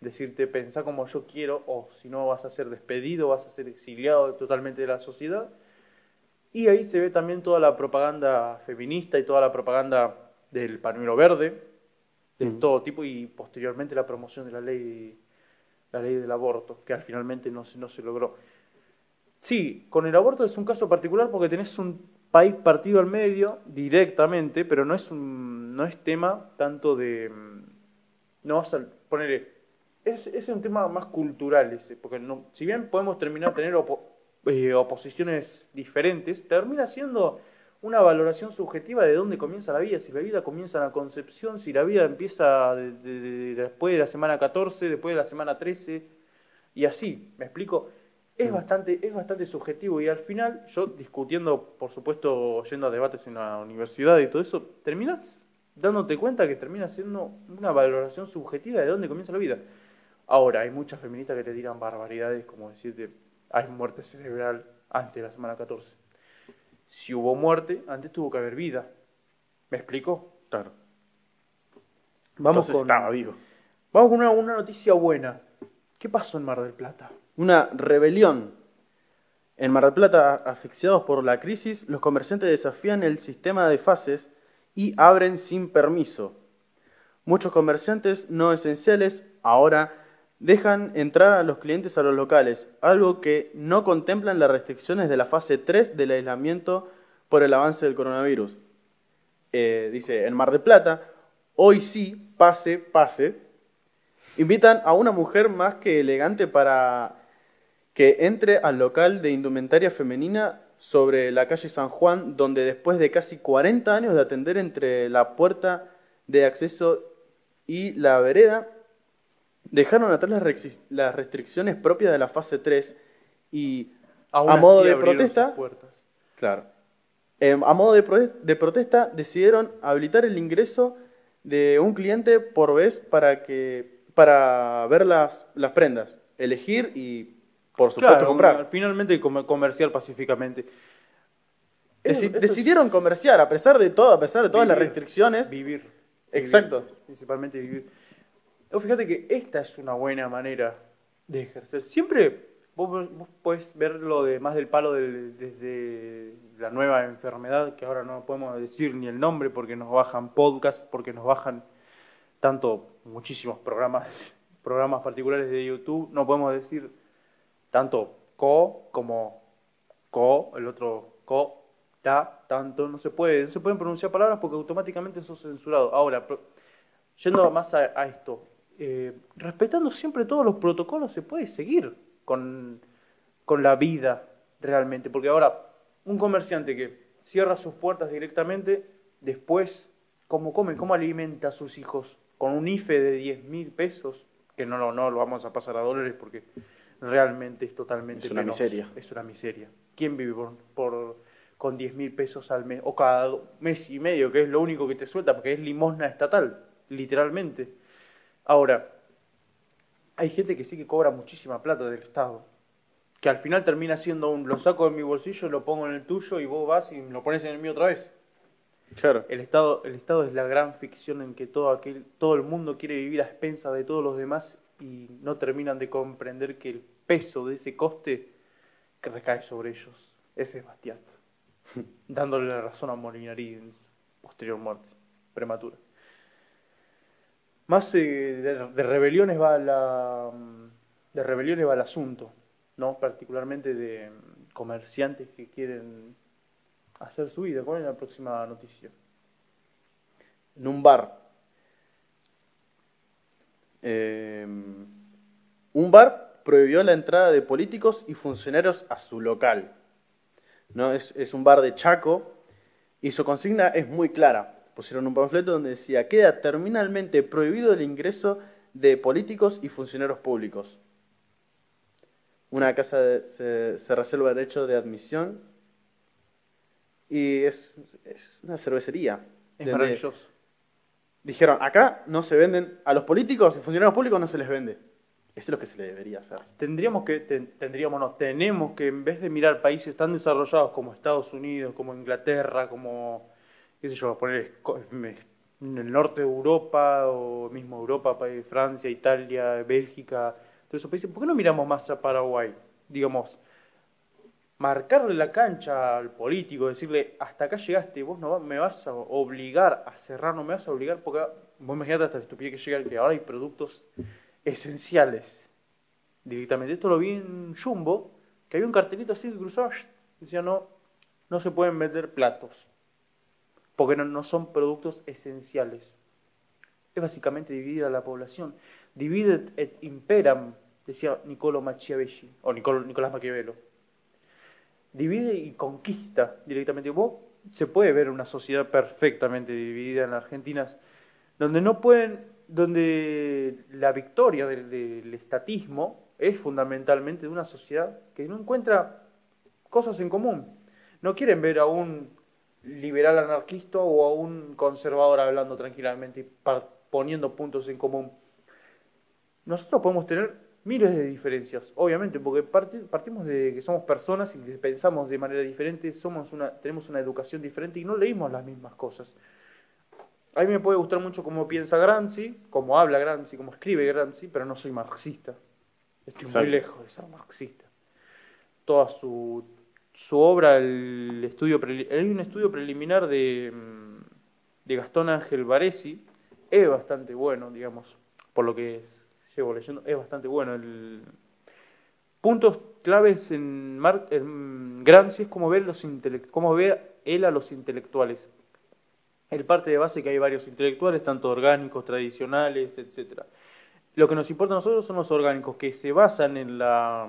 decirte pensá como yo quiero, o si no vas a ser despedido, vas a ser exiliado totalmente de la sociedad. Y ahí se ve también toda la propaganda feminista y toda la propaganda del pañuelo verde, de todo tipo, y posteriormente la promoción de la ley, la ley del aborto, que al finalmente no se, no se logró. Sí, con el aborto es un caso particular porque tenés un país partido al medio directamente, pero no es un no es tema tanto de mm, no vas a ponerle es, ese es un tema más cultural ese, porque no, si bien podemos terminar tener opo- eh, oposiciones diferentes, termina siendo una valoración subjetiva de dónde comienza la vida, si la vida comienza en la concepción, si la vida empieza de- de- de- después de la semana 14, después de la semana 13, y así, ¿me explico? Es bastante, es bastante subjetivo y al final, yo discutiendo, por supuesto, yendo a debates en la universidad y todo eso, terminas dándote cuenta que termina siendo una valoración subjetiva de dónde comienza la vida. Ahora, hay muchas feministas que te tiran barbaridades, como decirte, hay muerte cerebral antes de la semana 14. Si hubo muerte, antes tuvo que haber vida. ¿Me explico? Claro. Vamos Entonces con, estaba vivo. vamos con una, una noticia buena. ¿Qué pasó en Mar del Plata? Una rebelión. En Mar del Plata, asfixiados por la crisis, los comerciantes desafían el sistema de fases y abren sin permiso. Muchos comerciantes no esenciales ahora dejan entrar a los clientes a los locales, algo que no contemplan las restricciones de la fase 3 del aislamiento por el avance del coronavirus. Eh, dice, en Mar del Plata, hoy sí, pase, pase, invitan a una mujer más que elegante para que entre al local de indumentaria femenina sobre la calle San Juan, donde después de casi 40 años de atender entre la puerta de acceso y la vereda, dejaron atrás las, restricciones propias de la fase 3 y Aún a así modo de protesta, puertas. Claro. Eh, a modo de, pro- de protesta, decidieron habilitar el ingreso de un cliente por vez para, que, para ver las, las prendas, elegir y, por supuesto, Claro, comprar. finalmente comer- comerciar pacíficamente. Deci- Esto- esto es decidieron comerciar, a pesar de todo, a pesar de todas las restricciones. Vivir. Exacto. Vivir, principalmente vivir. Fíjate que esta es una buena manera de ejercer. Siempre vos, podés verlo de más del palo desde la nueva enfermedad, que ahora no podemos decir ni el nombre porque nos bajan podcasts, porque nos bajan tanto muchísimos programas, programas particulares de YouTube, no podemos decir tanto co como co, el otro co, ta, tanto, no se puede, no se pueden pronunciar palabras porque automáticamente son censurados. Ahora, yendo más a esto, eh, respetando siempre todos los protocolos se puede seguir con, con la vida realmente, porque ahora un comerciante que cierra sus puertas directamente, después, ¿cómo come? ¿Cómo alimenta a sus hijos? Con un IFE de 10 mil pesos, que no, lo- no lo vamos a pasar a dólares porque realmente es totalmente Es una penoso. miseria. Es una miseria. ¿Quién vive por, por- con 10 mil pesos al mes? O cada mes y medio, que es lo único que te suelta, porque es limosna estatal, literalmente. Ahora, hay gente que sí que cobra muchísima plata del Estado. Que al final termina siendo un, lo saco de mi bolsillo, lo pongo en el tuyo y vos vas y lo pones en el mío otra vez. Claro. El Estado, el Estado es la gran ficción en que todo, aquel, todo el mundo quiere vivir a expensas de todos los demás y no terminan de comprender que el peso de ese coste que recae sobre ellos. Es Bastiat, [laughs] dándole la razón a Molinari en posterior muerte prematura. Más eh, de, de rebeliones va la de rebeliones va el asunto, ¿no? Particularmente de comerciantes que quieren hacer su vida. ¿Cuál es la próxima noticia? En un bar. Eh, un bar prohibió la entrada de políticos y funcionarios a su local. ¿No? Es, es un bar de Chaco y su consigna es muy clara. Pusieron un panfleto donde decía, queda terminalmente prohibido el ingreso de políticos y funcionarios públicos. Una casa de- se, se reserva el derecho de admisión y es, es una cervecería. Es maravilloso. Dijeron, acá no se venden, a los políticos y funcionarios públicos no se les vende. Eso es lo que se le debería hacer. Tendríamos que, ten- tendríamos, no, tenemos que en vez de mirar países tan desarrollados como Estados Unidos, como Inglaterra, como, qué sé yo, poner en el norte de Europa o mismo Europa, pa- Francia, Italia, Bélgica, todos esos países, ¿por qué no miramos más a Paraguay? Digamos, marcarle la cancha al político, decirle, hasta acá llegaste, vos no me vas a obligar a cerrar, no me vas a obligar, porque vos imaginate hasta la estupidez que llega, que ahora hay productos esenciales directamente. Esto lo vi en Jumbo, que había un cartelito así que cruzaba, decía, no, no se pueden vender platos, porque no, son productos esenciales. Es básicamente dividir a la población. Dividet et imperam, decía Niccolo Machiavelli, o Nicolás Maquiavelo divide y conquista directamente. Vos se puede ver una sociedad perfectamente dividida en Argentina, donde no pueden, donde la victoria del, del estatismo es fundamentalmente de una sociedad que no encuentra cosas en común. No quieren ver a un liberal anarquista o a un conservador hablando tranquilamente y poniendo puntos en común. Nosotros podemos tener miles de diferencias, obviamente, porque partimos de que somos personas y que pensamos de manera diferente, somos una, tenemos una educación diferente y no leímos las mismas cosas. A mí me puede gustar mucho cómo piensa Gramsci, cómo habla Gramsci, cómo escribe Gramsci, pero no soy marxista. Estoy muy lejos de ser marxista. Toda su, su obra, el estudio, hay un estudio preliminar de, de Gastón Ángel Varesi, es bastante bueno, digamos, por lo que es, llevo leyendo, es bastante bueno. El, puntos claves en, Mar, en Gramsci es cómo ve, los cómo ve él a los intelectuales. El parte de base que hay varios intelectuales, tanto orgánicos, tradicionales, etcétera. Lo que nos importa a nosotros son los orgánicos, que se basan en la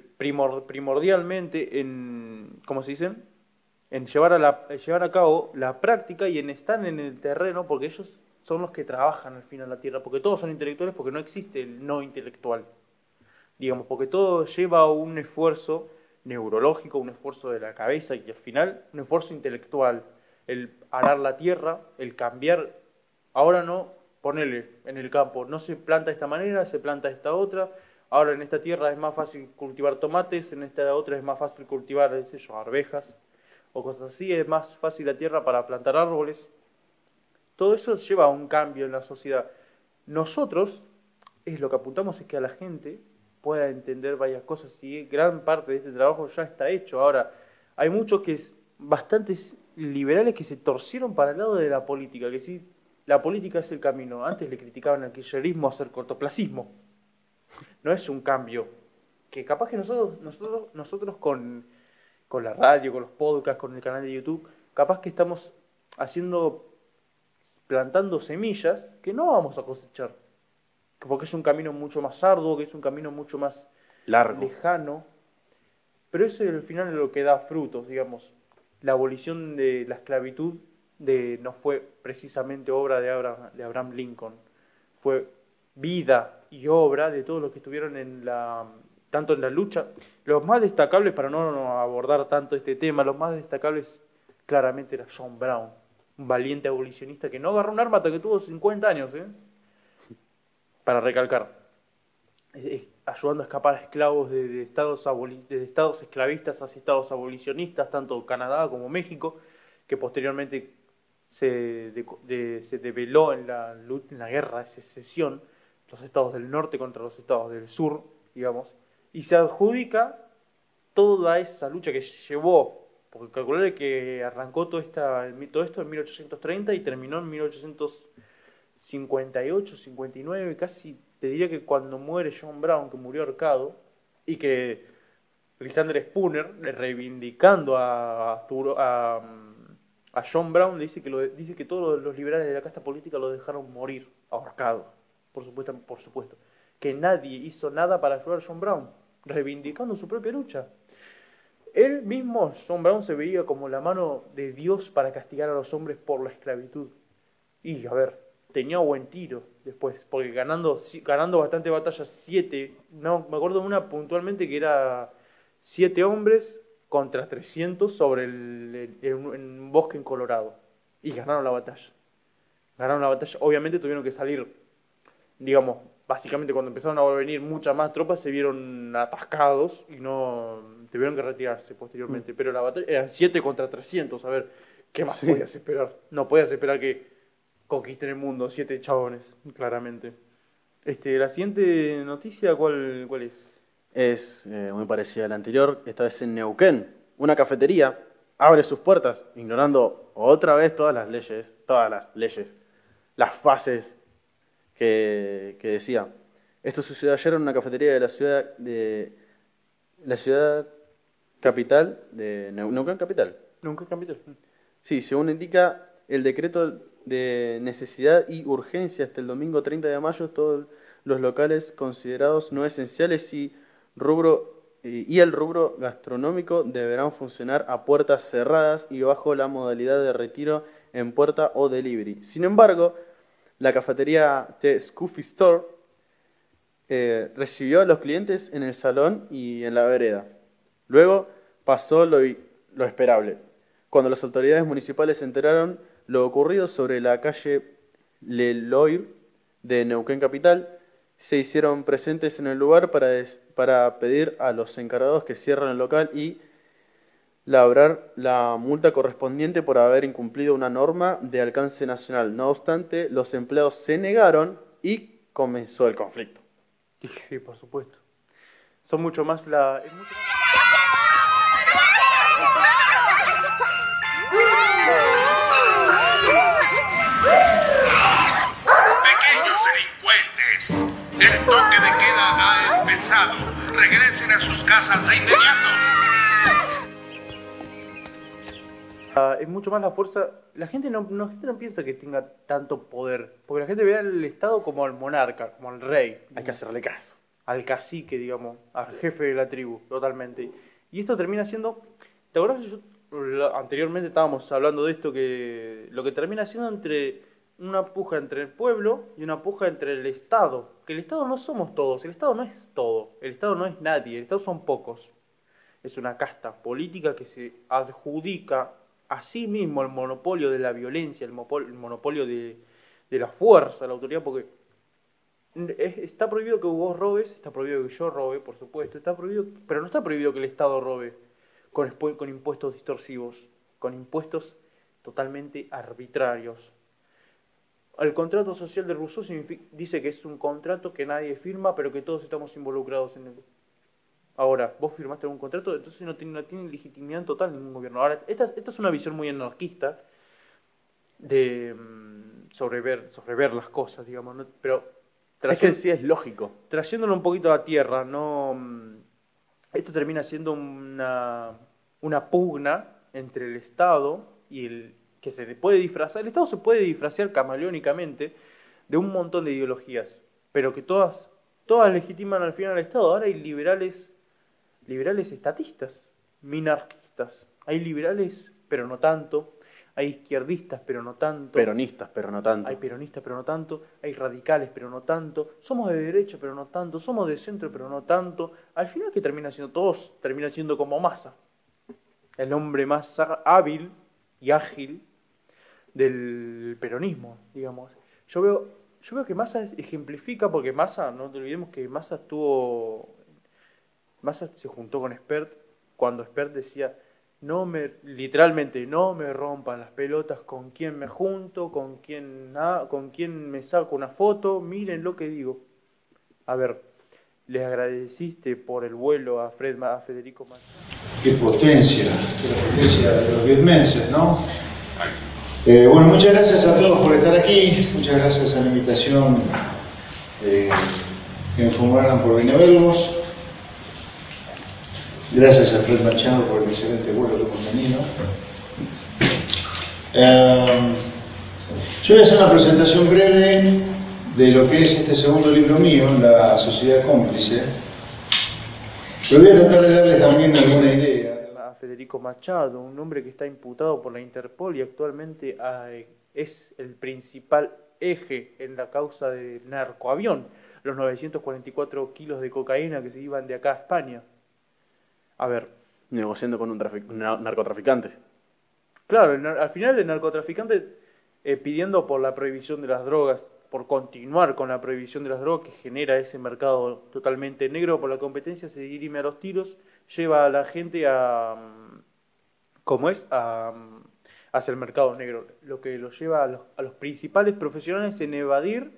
primordialmente en, ¿cómo se dicen? En llevar a, llevar a cabo la práctica y en estar en el terreno, porque ellos son los que trabajan al final la tierra, porque todos son intelectuales, porque no existe el no intelectual, digamos, porque todo lleva un esfuerzo neurológico, un esfuerzo de la cabeza y al final un esfuerzo intelectual, el arar la tierra, el cambiar, ahora no ponerle en el campo, no se planta de esta manera, se planta de esta otra, ahora en esta tierra es más fácil cultivar tomates, en esta otra es más fácil cultivar, qué yo, arvejas o cosas así, es más fácil la tierra para plantar árboles. Todo eso lleva a un cambio en la sociedad. Nosotros, es lo que apuntamos es que a la gente pueda entender varias cosas y gran parte de este trabajo ya está hecho. Ahora, hay muchos que es bastantes liberales que se torcieron para el lado de la política, que sí la política es el camino. Antes le criticaban al kirchnerismo hacer cortoplacismo. No es un cambio. Que capaz que nosotros, nosotros, nosotros con, con la radio, con los podcasts, con el canal de YouTube, capaz que estamos haciendo, plantando semillas que no vamos a cosechar. Porque es un camino mucho más arduo, que es un camino mucho más largo, lejano. Pero eso al final es lo que da frutos, digamos. La abolición de la esclavitud de, no fue precisamente obra de Abraham, de Abraham Lincoln, fue vida y obra de todos los que estuvieron en la, tanto en la lucha. Los más destacables, para no abordar tanto este tema, los más destacables claramente era John Brown, un valiente abolicionista que no agarró un arma hasta que tuvo 50 años, ¿eh? para recalcar, ayudando a escapar a esclavos de, estados de estados esclavistas hacia estados abolicionistas, tanto Canadá como México, que posteriormente se, se develó en la, en la guerra de secesión, los estados del norte contra los estados del sur, digamos, y se adjudica toda esa lucha que llevó, porque calcular que arrancó todo, esta, todo esto en 1830 y terminó en 1858, 59, casi te diría que cuando muere John Brown, que murió ahorcado, y que Lysander Spooner, reivindicando a, a, John Brown le dice que, lo, dice que todos los liberales de la casta política lo dejaron morir, ahorcado, por supuesto, por supuesto. Que nadie hizo nada para ayudar a John Brown, reivindicando su propia lucha. Él mismo, John Brown, se veía como la mano de Dios para castigar a los hombres por la esclavitud. Y, a ver, tenía buen tiro después, porque ganando, ganando bastante batallas, siete, no, me acuerdo de una puntualmente que era siete hombres contra 300 sobre el, un bosque en Colorado. Y ganaron la batalla. Ganaron la batalla. Obviamente tuvieron que salir, digamos, básicamente cuando empezaron a venir muchas más tropas se vieron atascados y no tuvieron que retirarse posteriormente. Mm. Pero la batalla eran 7 contra 300. A ver, ¿qué más podías esperar? No podías esperar que conquisten el mundo, siete chabones, claramente. Este, la siguiente noticia, ¿cuál, cuál es? es eh, muy parecida a la anterior, esta vez en Neuquén. Una cafetería abre sus puertas, ignorando otra vez todas las leyes, todas las leyes, las fases que, decía. Esto sucedió ayer en una cafetería de la ciudad de la ciudad capital de Neuquén capital. Neuquén capital. Sí, según indica el decreto de necesidad y urgencia hasta el domingo 30 de mayo, todos los locales considerados no esenciales y rubro y el rubro gastronómico deberán funcionar a puertas cerradas y bajo la modalidad de retiro en puerta o delivery. Sin embargo, la cafetería The Scoofy Store eh, recibió a los clientes en el salón y en la vereda. Luego pasó lo, esperable. Cuando las autoridades municipales se enteraron lo ocurrido sobre la calle Leloir de Neuquén Capital, se hicieron presentes en el lugar para, para pedir a los encargados que cierren el local y labrar la multa correspondiente por haber incumplido una norma de alcance nacional. No obstante, los empleados se negaron y comenzó el conflicto. Sí, por supuesto. Son mucho más la... El toque de queda ha empezado. Regresen a sus casas de inmediato. Ah, es mucho más la fuerza. La gente no, no, gente no piensa que tenga tanto poder, porque la gente ve al Estado como al monarca, como al rey. Hay que hacerle caso. Al cacique, digamos, al jefe de la tribu, totalmente. Y esto termina siendo. ¿Te acuerdas? anteriormente estábamos hablando de esto, que lo que termina siendo entre una puja entre el pueblo y una puja entre el Estado. Que el Estado no somos todos, el Estado no es todo, el Estado no es nadie, el Estado son pocos. Es una casta política que se adjudica sí mismo el monopolio de la violencia, el monopolio de, la fuerza, la autoridad, porque está prohibido que vos robes, está prohibido que yo robe, por supuesto, está prohibido, pero no está prohibido que el Estado robe con, con impuestos distorsivos, con impuestos totalmente arbitrarios. El contrato social de Rousseau dice que es un contrato que nadie firma, pero que todos estamos involucrados en él. Ahora, vos firmaste algún contrato, entonces no tiene, no tiene legitimidad total ningún gobierno. Ahora, esta, esta es una visión muy anarquista de, mm, sobre, ver, sobre ver las cosas, digamos. Pero es que sí es lógico. Trayéndolo un poquito a tierra, no mm, esto termina siendo una, una pugna entre el Estado y el, que se puede disfrazar, el Estado se puede disfrazar camaleónicamente de un montón de ideologías, pero que todas, todas legitiman al final al Estado. Ahora hay liberales, liberales estatistas, minarquistas, hay liberales, pero no tanto, hay izquierdistas, pero no tanto. Peronistas, pero no tanto. Hay peronistas, pero no tanto. Hay radicales, pero no tanto. Somos de derecha, pero no tanto. Somos de centro, pero no tanto. Al final, que termina siendo? Todos terminan siendo como masa. El hombre más hábil y ágil del peronismo, digamos. Yo veo, yo veo que Massa ejemplifica, porque Massa, no te olvidemos que Massa estuvo, Massa se juntó con Spert cuando Spert decía, no me, literalmente, no me rompan las pelotas con quién me junto, con quién, con quién me saco una foto, miren lo que digo. A ver, les agradeciste por el vuelo a, Fred, a Federico Massa. Qué potencia, qué potencia de los vietmenses, ¿no? Eh, bueno, muchas gracias a todos por estar aquí, muchas gracias a la invitación eh, que me formularon por venir Gracias a Fred Machado por el excelente vuelo que hemos tenido. Eh, yo voy a hacer una presentación breve de lo que es este segundo libro mío, La Sociedad Cómplice. Pero voy a tratar de darles también alguna idea. Federico Machado, un hombre que está imputado por la Interpol y actualmente ah, es el principal eje en la causa del narcoavión, los 944 kilos de cocaína que se iban de acá a España. A ver. Negociando con un, narcotraficante. Claro, al final el narcotraficante eh, pidiendo por la prohibición de las drogas, por continuar con la prohibición de las drogas que genera ese mercado totalmente negro por la competencia, se dirime a los tiros lleva a la gente a, ¿cómo es?, a, hacia el mercado negro, lo que lo lleva a los, principales profesionales en evadir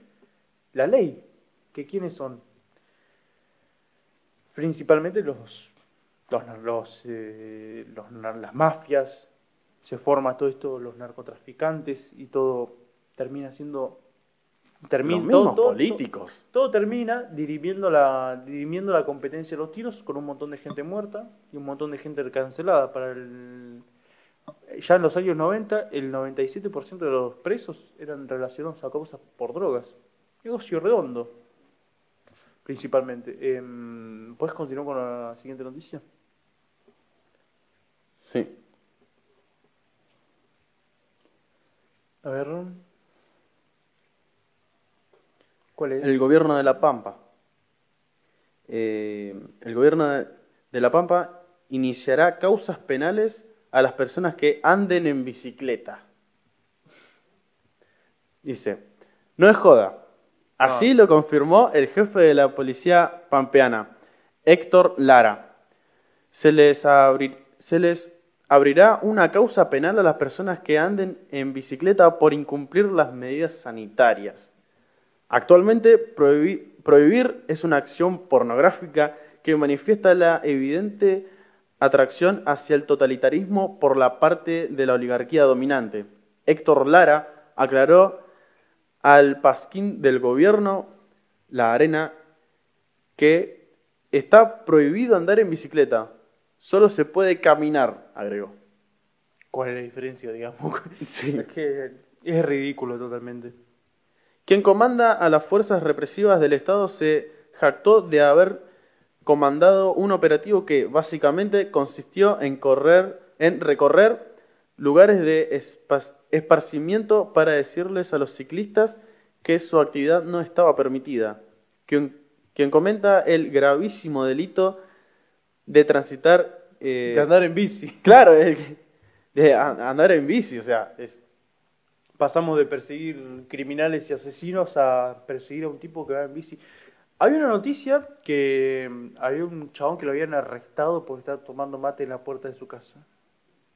la ley. ¿Que quiénes son? Principalmente los, los, eh, las mafias, se forma todo esto, los narcotraficantes y todo termina siendo termina, todo, políticos. Todo, termina dirimiendo la, dirimiendo la competencia de los tiros con un montón de gente muerta y un montón de gente cancelada. Para el, ya en los años 90, el 97% de los presos eran relacionados a causas por drogas. Negocio redondo, principalmente. Eh, ¿Puedes continuar con la siguiente noticia? Sí. A ver. El gobierno de La Pampa. Eh, el gobierno de La Pampa iniciará causas penales a las personas que anden en bicicleta. Dice, no es joda, Así lo confirmó el jefe de la policía pampeana, Héctor Lara. Se les, se les abrirá una causa penal a las personas que anden en bicicleta por incumplir las medidas sanitarias. Actualmente, prohibir es una acción pornográfica que manifiesta la evidente atracción hacia el totalitarismo por la parte de la oligarquía dominante. Héctor Lara aclaró al pasquín del gobierno La Arena que está prohibido andar en bicicleta, solo se puede caminar, agregó. ¿Cuál es la diferencia, digamos? [laughs] Sí. Es que es ridículo totalmente. Quien comanda a las fuerzas represivas del Estado se jactó de haber comandado un operativo que básicamente consistió en, correr, en recorrer lugares de esparcimiento para decirles a los ciclistas que su actividad no estaba permitida. Quien, quien comenta el gravísimo delito de transitar... Eh, de andar en bici. [laughs] Claro, de andar en bici, o sea, es, pasamos de perseguir criminales y asesinos a perseguir a un tipo que va en bici. Había una noticia que mm, había un chabón que lo habían arrestado porque estaba tomando mate en la puerta de su casa,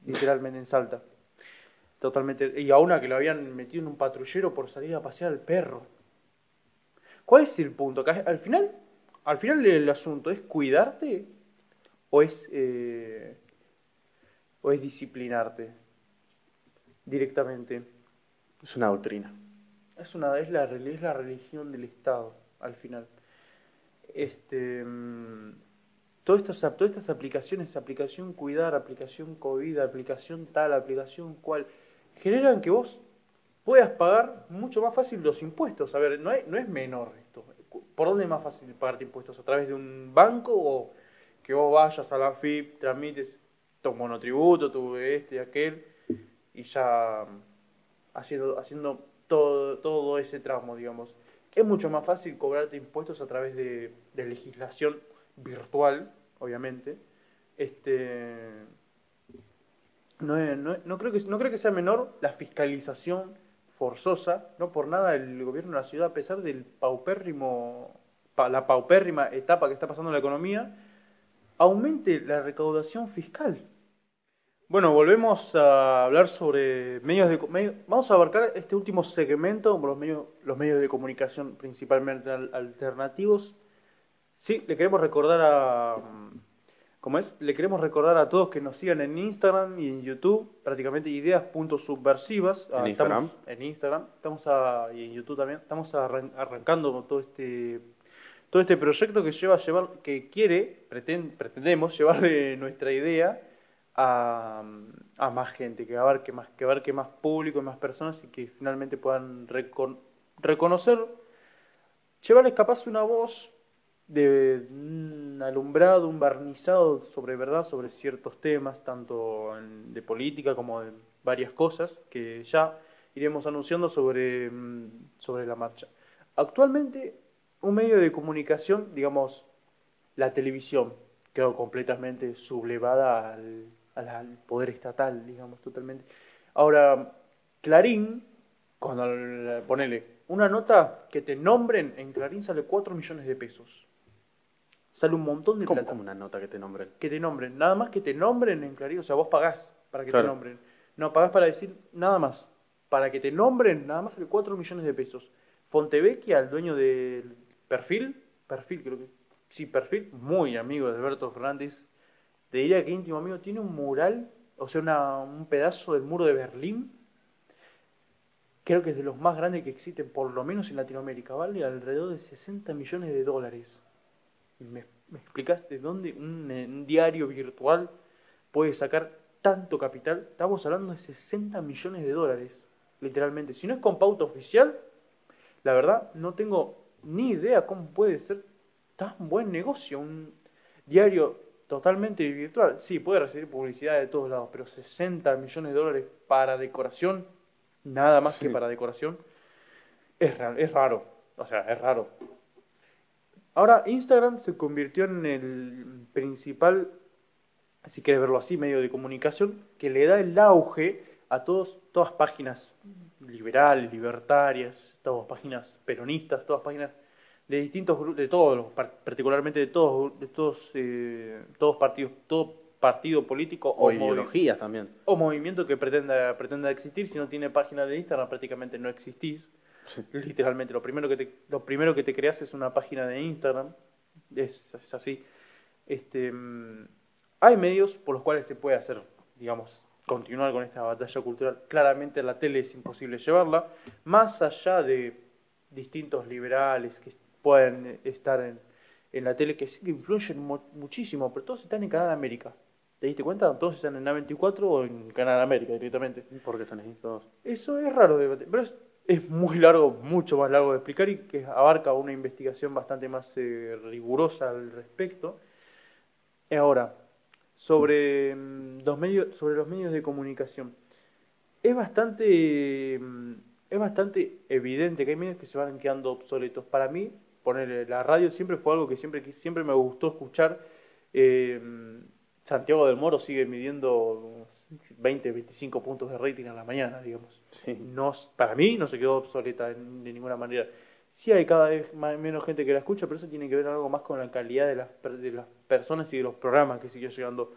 literalmente en Salta. Totalmente. Y a una que lo habían metido en un patrullero por salir a pasear al perro. ¿Cuál es el punto? al final, al final el asunto es cuidarte o es, eh, o es disciplinarte directamente. Es una doctrina. Es, una, es, la, es la religión del Estado, al final. Este, mm, todas, estas, todas estas aplicaciones, aplicación cuidar, aplicación COVID, aplicación tal, aplicación cual, generan que vos puedas pagar mucho más fácil los impuestos. A ver, no, no es menor esto. ¿Por dónde es más fácil pagarte impuestos? ¿A través de un banco o vos vayas a la FIP, tramites tu monotributo, tu este aquel, y ya haciendo, haciendo todo, todo ese tramo, digamos. Es mucho más fácil cobrarte impuestos a través de, legislación virtual, obviamente. Este, no, no, creo que, no creo que sea menor la fiscalización forzosa, no por nada el gobierno de la ciudad, a pesar del paupérrimo, la paupérrima etapa que está pasando la economía, aumente la recaudación fiscal. Bueno, volvemos a hablar sobre medios de vamos a abarcar este último segmento, los medios, los medios de comunicación principalmente alternativos. Sí, le queremos recordar a ¿cómo es? Le queremos recordar a todos que nos sigan en Instagram y en YouTube, prácticamente ideas.subversivas. En Instagram. en Instagram, estamos y en YouTube también. Estamos arrancando todo este todo este proyecto que lleva a llevar que quiere, pretendemos llevarle [laughs] nuestra idea a, más gente, que abarque más, que abarque más público más personas y que finalmente puedan reconocer, llevarles capaz una voz de un alumbrado, un barnizado sobre verdad, sobre ciertos temas, tanto de política como de varias cosas que ya iremos anunciando sobre, mm, sobre la marcha. Actualmente, un medio de comunicación, digamos, la televisión, quedó completamente sublevada al, al, poder estatal, digamos, totalmente. Ahora, Clarín, cuando ponele una nota que te nombren en Clarín sale 4 millones de pesos. Sale un montón de ¿Cómo, una nota que te nombren? Que te nombren, nada más que te nombren en Clarín, o sea, vos pagás para que te nombren. No, pagás para decir nada más. Para que te nombren, nada más sale 4 millones de pesos. Fontevecchia, el dueño del perfil, perfil creo que, sí, perfil, muy amigo de Alberto Fernández, te diría que íntimo amigo tiene un mural, o sea, un pedazo del muro de Berlín, creo que es de los más grandes que existen, por lo menos en Latinoamérica, vale alrededor de 60 millones de dólares. ¿Me, me explicas de dónde un, diario virtual puede sacar tanto capital? Estamos hablando de 60 millones de dólares, literalmente. Si no es con pauta oficial, la verdad no tengo ni idea cómo puede ser tan buen negocio un diario totalmente virtual. Sí, puede recibir publicidad de todos lados, pero 60 millones de dólares para decoración, nada más que para decoración, es raro, es raro. O sea, es raro. Ahora, Instagram se convirtió en el principal, si quieres verlo así, medio de comunicación que le da el auge a todos, todas páginas liberales, libertarias, todas páginas peronistas, todas páginas de distintos grupos, de todos, los, particularmente de todos, de todos, eh, todos partidos, todo partido político O, movi- ideologías también. o movimiento que pretenda, pretenda existir, si no tiene página de Instagram prácticamente no existís. Literalmente, lo primero que te, lo primero que te creas es una página de Instagram. Es, es así. Este, mm, hay medios por los cuales se puede hacer, digamos, continuar con esta batalla cultural. Claramente la tele es imposible llevarla, más allá de distintos liberales que pueden estar en, en la tele, que sí que influyen mu- muchísimo, pero todos están en Canal América. ¿Te diste cuenta? Todos están en A24 o en Canal América directamente. ¿Por qué están ahí todos? Eso es raro pero es, es muy largo, mucho más largo de explicar y que abarca una investigación bastante más eh, rigurosa al respecto. Ahora, sobre, mm, los medios, sobre los medios de comunicación. Es bastante, mm, es bastante evidente que hay medios que se van quedando obsoletos. Para mí, poner la radio siempre fue algo que siempre, que siempre me gustó escuchar. Eh, Santiago del Moro sigue midiendo unos 20, 25 puntos de rating a la mañana, digamos. Sí. No, para mí no se quedó obsoleta de ninguna manera. Sí hay cada vez más- menos gente que la escucha, pero eso tiene que ver algo más con la calidad de las, de las personas y de los programas que sigue llegando.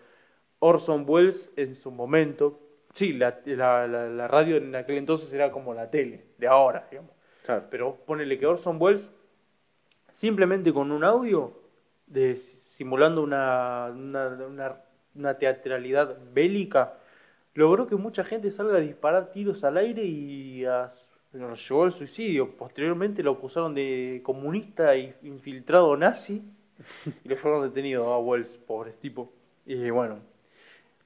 Orson Welles en su momento, sí, la, la, la- la radio en aquel entonces era como la tele, de ahora, digamos. Claro. Pero ponele que Orson Welles, simplemente con un audio, de, simulando una, una, una- una teatralidad bélica, logró que mucha gente salga a disparar tiros al aire y a- lo llevó al suicidio. Posteriormente lo acusaron de comunista e infiltrado nazi y lo fueron detenido a Wells, pobre tipo. Y bueno,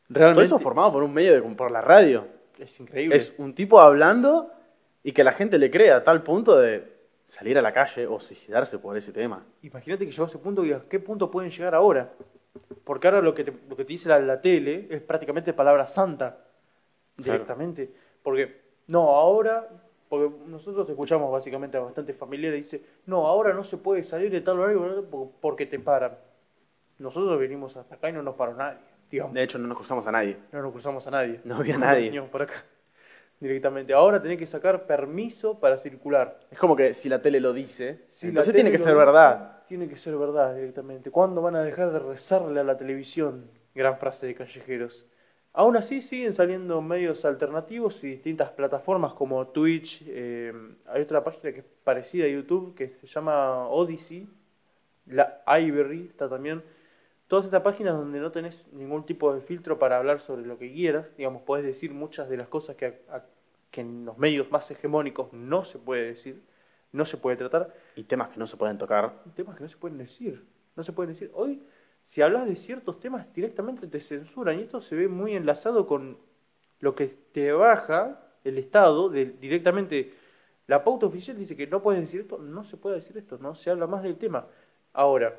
Todo realmente eso formado por un medio de por la radio. es increíble. Es un tipo hablando y que la gente le cree a tal punto de salir a la calle o suicidarse por ese tema. Imagínate que llegó a ese punto y a qué punto pueden llegar ahora. Porque ahora lo que te, lo que te dice la, la tele es prácticamente palabra santa directamente. Porque, no, ahora, porque nosotros escuchamos básicamente a bastante familiares, dice, no, ahora no se puede salir de tal horario porque te paran. Nosotros venimos hasta acá y no nos paró nadie, digamos. De hecho, no nos cruzamos a nadie. No nos cruzamos a nadie. No había nadie. Venimos por acá [laughs] directamente. Ahora tenés que sacar permiso para circular. Es como que si la tele lo dice, Si entonces tiene que ser dice, verdad. Tiene que ser verdad directamente. ¿Cuándo van a dejar de rezarle a la televisión? Gran frase de callejeros. Aún así siguen saliendo medios alternativos y distintas plataformas como Twitch. eh, hay otra página que es parecida a YouTube que se llama Odyssey. La Ivory está también. Todas estas páginas donde no tenés ningún tipo de filtro para hablar sobre lo que quieras. Digamos, podés decir muchas de las cosas que, a- a- que en los medios más hegemónicos no se puede decir, no se puede tratar Y temas que no se pueden tocar. temas que no se pueden decir. No se pueden decir. Hoy, si hablas de ciertos temas, directamente te censuran. Y esto se ve muy enlazado con lo que te baja el Estado. De, directamente, la pauta oficial dice que no puedes decir esto. No se puede decir esto. No se habla más del tema. Ahora,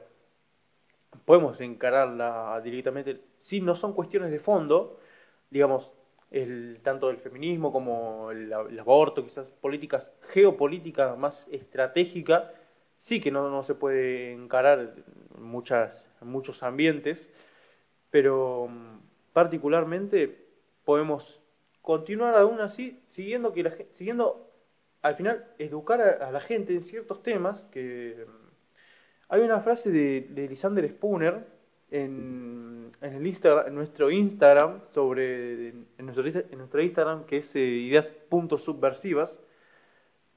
podemos encararla directamente. Si no son cuestiones de fondo, digamos, el, tanto el feminismo como el, el aborto, quizás políticas, geopolítica más estratégica, sí que no, no se puede encarar en, muchas, en muchos ambientes, pero mm, particularmente podemos continuar aún así siguiendo que la, siguiendo al final educar a, la gente en ciertos temas que mm, hay una frase de, de Lysander Spooner en, en el Instagram, en nuestro Instagram sobre en nuestro, en nuestro Instagram que es eh, ideas.subversivas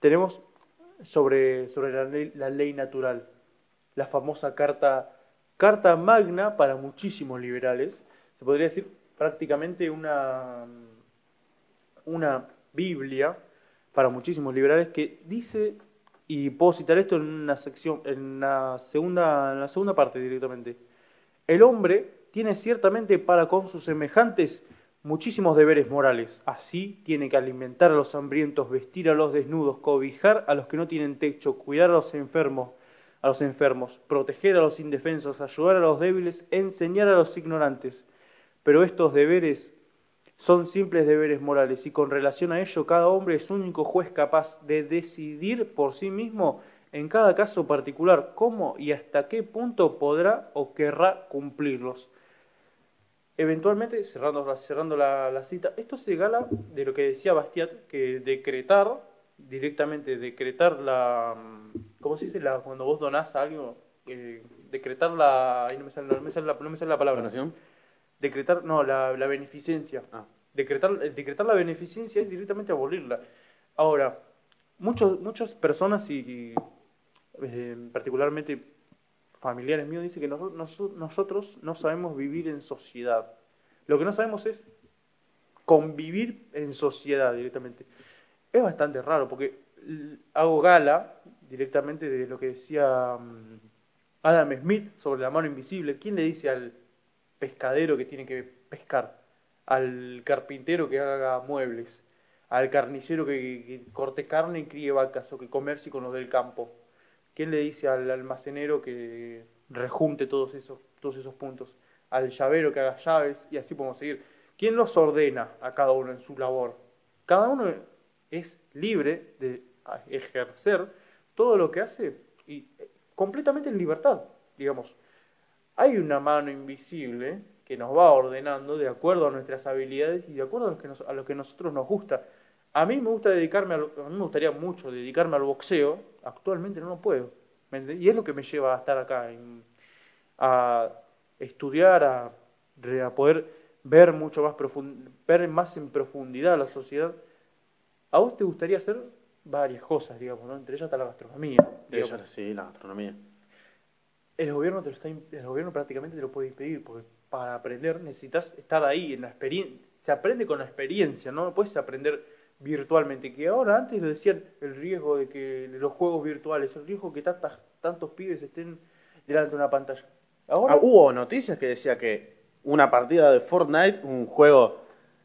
tenemos sobre, sobre la, la ley natural, la famosa carta, carta magna para muchísimos liberales, se podría decir prácticamente una, una Biblia para muchísimos liberales que dice, y puedo citar esto en una sección, en la segunda, en la segunda parte directamente, el hombre tiene ciertamente para con sus semejantes muchísimos deberes morales. Así tiene que alimentar a los hambrientos, vestir a los desnudos, cobijar a los que no tienen techo, cuidar a los enfermos, a los enfermos, proteger a los indefensos, ayudar a los débiles, enseñar a los ignorantes. Pero estos deberes son simples deberes morales y con relación a ello cada hombre es único juez capaz de decidir por sí mismo en cada caso particular cómo y hasta qué punto podrá o querrá cumplirlos. eventualmente, cerrando, cerrando la, la cita, esto se gala de lo que decía Bastiat, que decretar, directamente decretar la, ¿cómo se dice? La, cuando vos donás algo, eh, decretar la, ahí no me sale, no me sale la, no me sale la palabra. ¿Donación? Decretar, no, la, la beneficencia. Ah. Decretar, eh, decretar la beneficencia es directamente abolirla. Ahora, muchos, muchas personas y, eh, particularmente familiares míos dicen que noso- nosotros no sabemos vivir en sociedad. Lo que no sabemos es convivir en sociedad directamente. Es bastante raro porque hago gala directamente de lo que decía mm, Adam Smith sobre la mano invisible. ¿Quién le dice al pescadero que tiene que pescar? Al carpintero que haga muebles, al carnicero que, corte carne y críe vacas o que comercie con los del campo. ¿Quién le dice al almacenero que rejunte todos esos, todos esos puntos? Al llavero que haga llaves y así podemos seguir. ¿Quién los ordena a cada uno en su labor? Cada uno es libre de ejercer todo lo que hace y eh, completamente en libertad, digamos. Hay una mano invisible que nos va ordenando de acuerdo a nuestras habilidades y de acuerdo a lo que, nos- a lo que nosotros nos gusta. A mí me gusta dedicarme, al- me gustaría mucho dedicarme al boxeo, actualmente no lo puedo. Y es lo que me lleva a estar acá, a estudiar, a poder ver mucho más profund- ver más en profundidad la sociedad. A vos te gustaría hacer varias cosas, digamos, ¿no? Entre ellas está la gastronomía. De ellos, sí, la gastronomía. El gobierno te lo está, el gobierno prácticamente te lo puede impedir, porque para aprender necesitas estar ahí, en la experiencia. Se aprende con la experiencia, no puedes aprender virtualmente. Que ahora antes lo decían el riesgo de que de los juegos virtuales, el riesgo que tantas, tantos pibes estén delante de una pantalla. Ahora Ah, hubo noticias que decía que una partida de Fortnite, un juego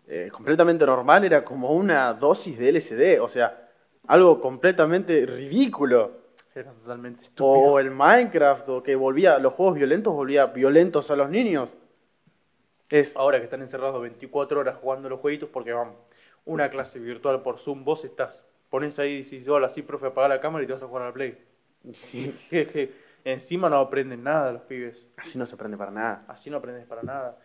eh, completamente normal, era como una dosis de LSD, o sea, algo completamente ridículo. era totalmente estúpido. O el Minecraft, o que volvía, los juegos violentos volvía violentos a los niños. Es, Ahora que están encerrados 24 horas jugando los jueguitos porque van una clase virtual por Zoom, vos estás, pones ahí y decís, hola, sí, profe, apaga la cámara y te vas a jugar a la Play. sí, [laughs] encima no aprenden nada los pibes. así no se aprende para nada. Así no aprendes para nada.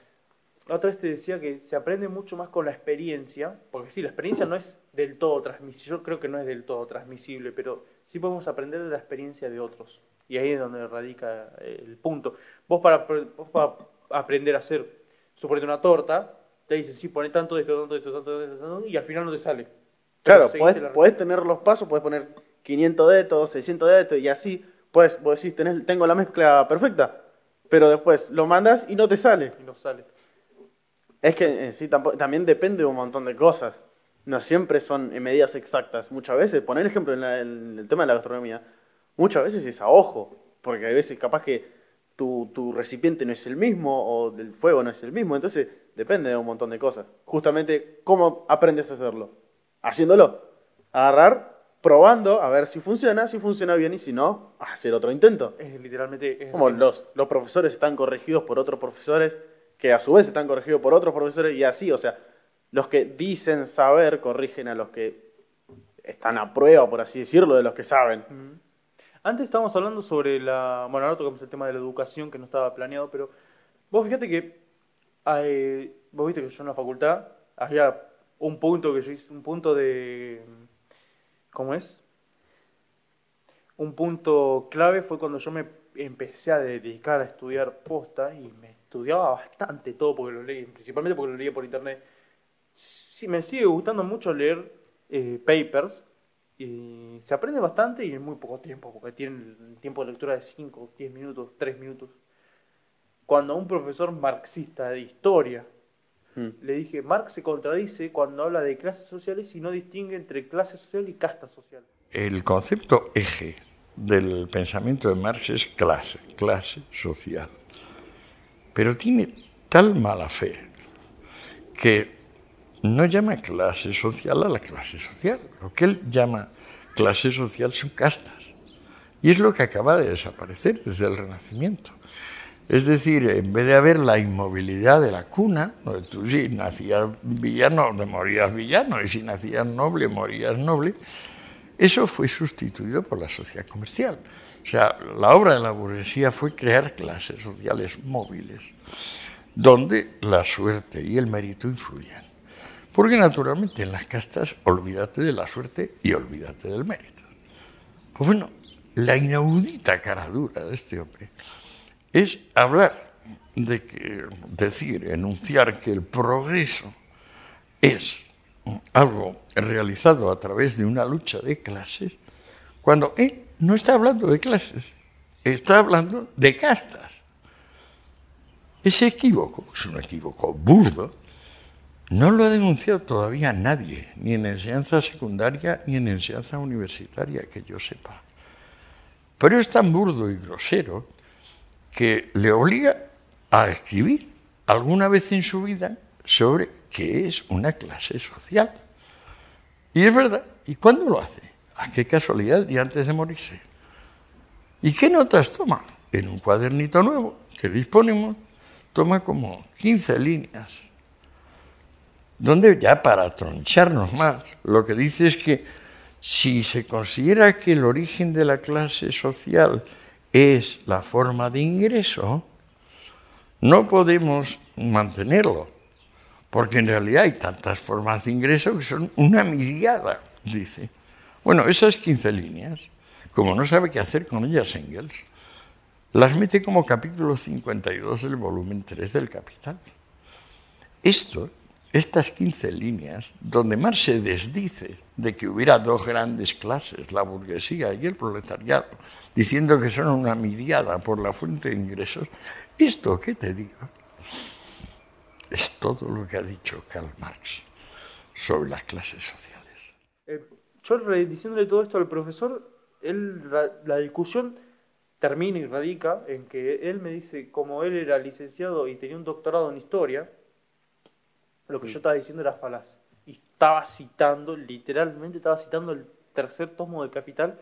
La otra vez te decía que se aprende mucho más con la experiencia, porque sí, la experiencia no es del todo transmisible, yo creo que no es del todo transmisible, pero sí podemos aprender de la experiencia de otros. Y ahí es donde radica eh, el punto. Vos para, vos para aprender a hacer, suponete una torta, te dicen, sí, poné tanto de esto, tanto de esto, tanto de esto, tanto y al final no te sale. Claro, podés, tener los pasos, podés poner 500 de esto, 600 de esto, y así, pues vos decís, tenés, tengo la mezcla perfecta, pero después lo mandas y no te sale. Y no sale. Es que en sí tampo- también depende de un montón de cosas. No siempre son en medidas exactas. Muchas veces, poner ejemplo en, la- en el tema de la gastronomía, muchas veces es a ojo, porque hay veces capaz que tu, tu recipiente no es el mismo o el fuego no es el mismo, entonces depende de un montón de cosas. Justamente, ¿cómo aprendes a hacerlo? Haciéndolo. Agarrar, probando, a ver si funciona, si funciona bien y si no, hacer otro intento. Es literalmente... Es Como los, los profesores están corregidos por otros profesores, que a su vez están corregidos por otros profesores, y así, o sea, los que dicen saber corrigen a los que están a prueba, por así decirlo, de los que saben. Antes estábamos hablando sobre la. Bueno, ahora tocamos el tema de la educación que no estaba planeado, pero vos fíjate que. hay- vos viste que yo en la facultad había un punto que yo hice, un punto de. ¿Cómo es? Un punto clave fue cuando yo me empecé a dedicar a estudiar posta y me estudiaba bastante todo porque lo leí, principalmente porque lo leía por internet. Sí, me sigue gustando mucho leer eh, papers y se aprende bastante y en muy poco tiempo, porque tienen tiempo de lectura de 5, 10 minutos, 3 minutos. Cuando a un profesor marxista de historia Mm. le dije, Marx se contradice cuando habla de clases sociales y no distingue entre clase social y casta social. El concepto eje del pensamiento de Marx es clase, clase social. Pero tiene tal mala fe que no llama clase social a la clase social. Lo que él llama clase social son castas. Y es lo que acaba de desaparecer desde el Renacimiento. Es decir, en vez de haber la inmovilidad de la cuna, donde tú si nacías villano, te morías villano, y si nacías noble, morías noble, eso fue sustituido por la sociedad comercial. O sea, la obra de la burguesía fue crear clases sociales móviles. donde la suerte y el mérito influyen. Porque naturalmente en las castas olvídate de la suerte y olvídate del mérito. Pues bueno, la inaudita cara dura de este hombre es hablar de que, decir, enunciar que el progreso es algo realizado a través de una lucha de clases, cuando él no está hablando de clases, está hablando de castas. Ese equívoco, es un equívoco burdo, no lo ha denunciado todavía nadie, ni en enseñanza secundaria ni en enseñanza universitaria, que yo sepa. Pero es tan burdo y grosero que le obliga a escribir alguna vez en su vida sobre qué es una clase social. Y es verdad. ¿Y cuándo lo hace? ¿A qué casualidad el día antes de morirse? ¿Y qué notas toma? En un cuadernito nuevo que disponemos, toma como 15 líneas, donde ya para troncharnos más, lo que dice es que si se considera que el origen de la clase social es la forma de ingreso, no podemos mantenerlo, porque en realidad hay tantas formas de ingreso que son una mirada, dice. Bueno, esas 15 líneas, como no sabe qué hacer con ellas Engels, las mete como capítulo 52 del volumen 3 del Capital. Esto, estas 15 líneas, donde Marx se desdice de que hubiera dos grandes clases, la burguesía y el proletariado, diciendo que son una miriada por la fuente de ingresos, esto que te digo es todo lo que ha dicho Karl Marx sobre las clases sociales. Yo diciéndole todo esto al profesor, él, la discusión termina y radica en que él me dice, como él era licenciado y tenía un doctorado en historia, lo que yo estaba diciendo era falaz. Y estaba citando, literalmente estaba citando el tercer tomo de Capital,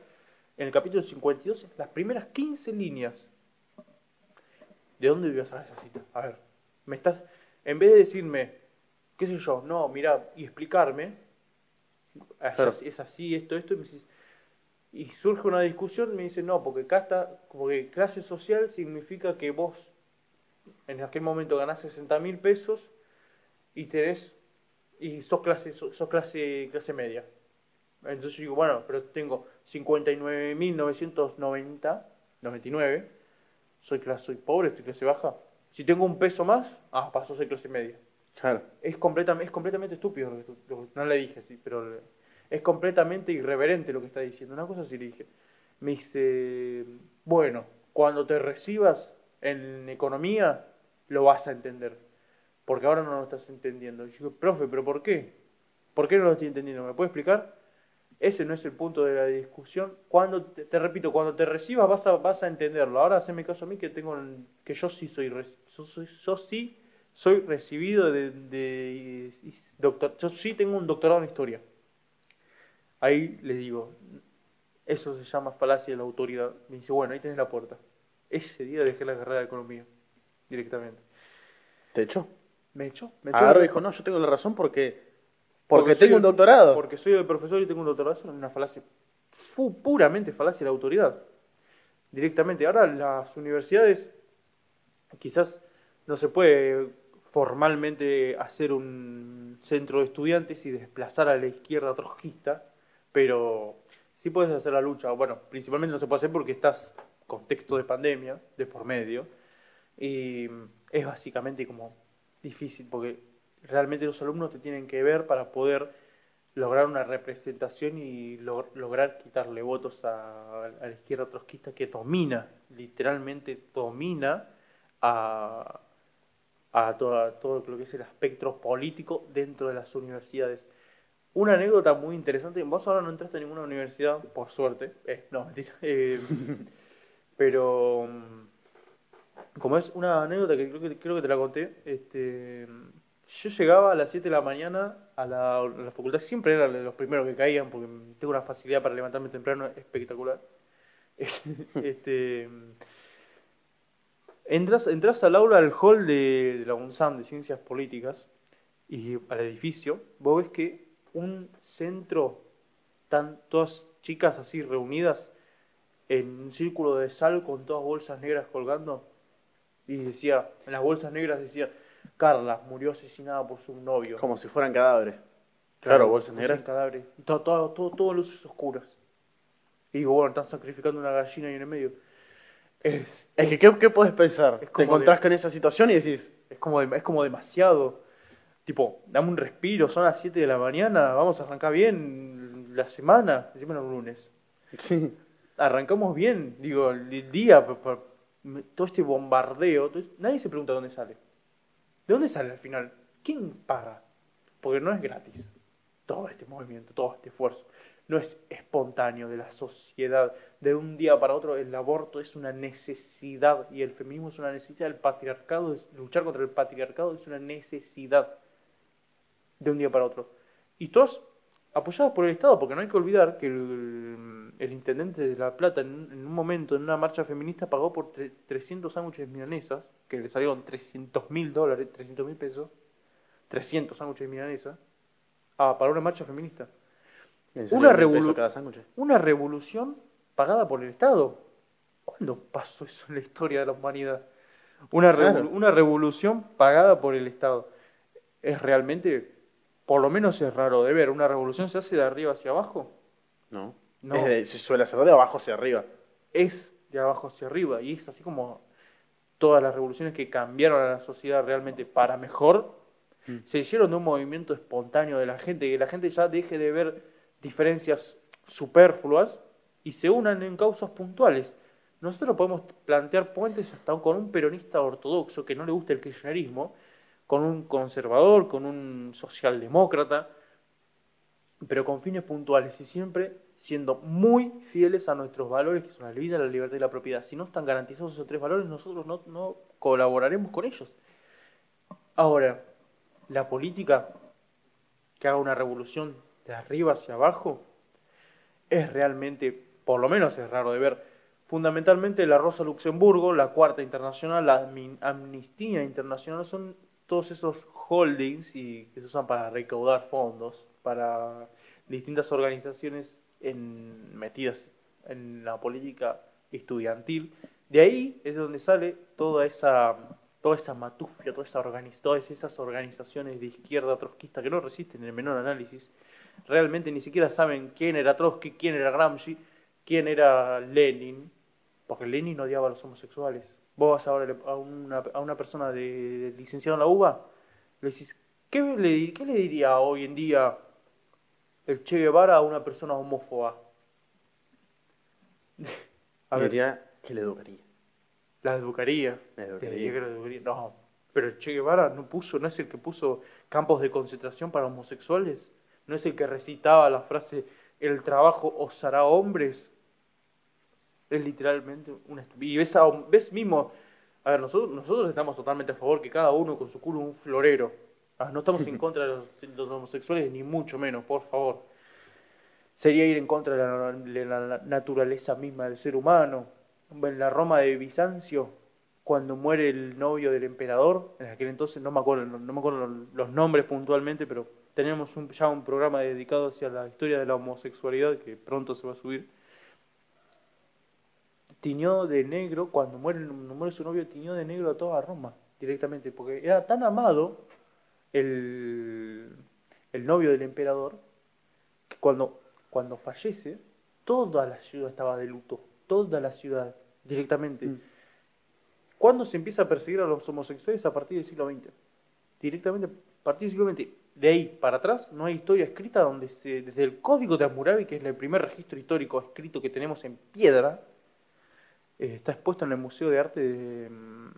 en el capítulo 52, las primeras 15 líneas. ¿De dónde voy a sacar esa cita? A ver, me estás, en vez de decirme, qué sé yo, no, mira, y explicarme, es así, esto, esto, y, surge una discusión, me dice, no, porque acá está, como que clase social significa que vos en aquel momento ganás 60 mil pesos y tenés, y sos clase, sos clase, clase media. Entonces yo digo, bueno, pero tengo 59.990, 99, soy, clase, soy pobre, estoy clase baja. Si tengo un peso más, ah, paso a ser clase media. Claro. Es, completamente, es completamente estúpido, no le dije así, pero es completamente irreverente lo que está diciendo. Una cosa sí le dije. Me dice, bueno, cuando te recibas en economía, lo vas a entender. Porque ahora no lo estás entendiendo. Yo digo, profe, ¿pero por qué? ¿Por qué no lo estoy entendiendo? ¿Me puede explicar? Ese no es el punto de la discusión. Cuando te, repito, cuando te recibas vas a, vas a entenderlo. Ahora haceme caso a mí que tengo que yo sí soy, yo, sí soy recibido de, doctor, yo sí tengo un doctorado en historia. Ahí le digo, eso se llama falacia de la autoridad. Me dice, bueno, ahí tenés la puerta. Ese día dejé la carrera de economía directamente. ¿Te echó? Me echó. Me echó Ahora dijo, no, yo tengo la razón porque porque, tengo un doctorado. Porque soy el profesor y tengo un doctorado. es una falacia, puramente falacia de la autoridad. Directamente. Ahora las universidades, quizás no se puede formalmente hacer un centro de estudiantes y desplazar a la izquierda trotskista, pero sí puedes hacer la lucha. Bueno, principalmente no se puede hacer porque estás contexto de pandemia, de por medio, y es básicamente como difícil porque realmente los alumnos te tienen que ver para poder lograr una representación y lograr quitarle votos a, la izquierda trotskista que domina, literalmente domina a, a todo lo que es el espectro político dentro de las universidades. Una anécdota muy interesante, vos ahora no entraste a ninguna universidad, por suerte, eh, no, mentira, [laughs] eh, pero como es una anécdota que creo que, creo que te la conté, este, yo llegaba a las 7 de la mañana a la, facultad, siempre era de los primeros que caían, porque tengo una facilidad para levantarme temprano espectacular. [laughs] este, entras, entras al aula, al hall de, la UNSAM de Ciencias Políticas y al edificio, vos ves que un centro, están todas chicas así reunidas en un círculo de sal con todas bolsas negras colgando, y decía, en las bolsas negras decía, Carla murió asesinada por su novio. Como si fueran cadáveres. Claro, bolsas como negras. cadáveres. Todo, todo, todo, todo luces oscuras. Y digo, bueno, están sacrificando una gallina ahí en el medio. Es, Es que, ¿qué, qué puedes pensar? Te encontrás de- con esa situación y decís, es, como, de- es como demasiado. Tipo, dame un respiro, son las 7 de la mañana, vamos a arrancar bien la semana, encima un lunes. sí, Arrancamos bien, digo, el día, todo este bombardeo, nadie se pregunta dónde sale. ¿De dónde sale al final? ¿Quién paga? Porque no es gratis todo este movimiento, todo este esfuerzo. No es espontáneo de la sociedad. De un día para otro el aborto es una necesidad y el feminismo es una necesidad. El patriarcado, luchar contra el patriarcado es una necesidad de un día para otro. Y todos apoyados por el Estado, porque no hay que olvidar que el, intendente de La Plata en, un- en un momento, en una marcha feminista, pagó por tre- 300 sándwiches milanesas, que le salieron 300 mil dólares, 300 mil pesos, 300 sándwiches milanesas, para una marcha feminista. Una revolu- cada. Una revolución pagada por el Estado. ¿Cuándo pasó eso en la historia de la humanidad? Una, revo- una revolución pagada por el Estado. Es realmente, por lo menos es raro de ver. ¿Una revolución se hace de arriba hacia abajo? No. No. Es de- se suele hacer de abajo hacia arriba. Es de abajo hacia arriba. Y es así como todas las revoluciones que cambiaron a la sociedad realmente para mejor, se hicieron de un movimiento espontáneo de la gente, que la gente ya deje de ver diferencias superfluas y se unan en causas puntuales. Nosotros podemos plantear puentes hasta con un peronista ortodoxo que no le gusta el kirchnerismo, con un conservador, con un socialdemócrata, pero con fines puntuales y siempre siendo muy fieles a nuestros valores, que son la vida, la libertad y la propiedad. Si no están garantizados esos tres valores, nosotros no, no colaboraremos con ellos. Ahora, la política que haga una revolución de arriba hacia abajo es realmente, por lo menos es raro de ver. Fundamentalmente la Rosa Luxemburgo, la Cuarta Internacional, la Amnistía Internacional son todos esos holdings y que se usan para recaudar fondos para distintas organizaciones en- metidas en la política estudiantil. De ahí es de donde sale toda esa toda esa matufia, toda esa organiz- todas esas organizaciones de izquierda trotskista que no resisten el menor análisis, realmente ni siquiera saben quién era Trotsky, quién era Gramsci, quién era Lenin, porque Lenin odiaba a los homosexuales. Vos vas ahora a una, a una persona de, de licenciado en la UBA, le decís, ¿qué le, ¿qué le diría hoy en día el Che Guevara a una persona homófoba? [laughs] A ver, diría que le educaría. la educaría. La educaría. No, pero el Che Guevara no puso, no es el que puso campos de concentración para homosexuales, no es el que recitaba la frase el trabajo os hará hombres. Es literalmente una y ves, a- ves mismo, a ver, nosotros, nosotros estamos totalmente a favor que cada uno con su culo un florero. Ah, no estamos en [laughs] contra de los, de los homosexuales, ni mucho menos, por favor. Sería ir en contra de la, de la naturaleza misma del ser humano. En la Roma de Bizancio, cuando muere el novio del emperador, en aquel entonces no me acuerdo, no, me acuerdo los nombres puntualmente, pero tenemos un- ya un programa dedicado hacia la historia de la homosexualidad que pronto se va a subir. Tiñó de negro, cuando muere, muere su novio, tiñó de negro a toda Roma directamente, porque era tan amado el, el novio del emperador que cuando, cuando fallece, toda la ciudad estaba de luto, toda la ciudad directamente. ¿Cuándo se empieza a perseguir a los homosexuales? A partir del siglo XX. Directamente a partir del siglo XX. De ahí para atrás no hay historia escrita donde se, desde el Código de Hammurabi, que es el primer registro histórico escrito que tenemos en piedra, eh, está expuesto en el Museo de Arte de... mm,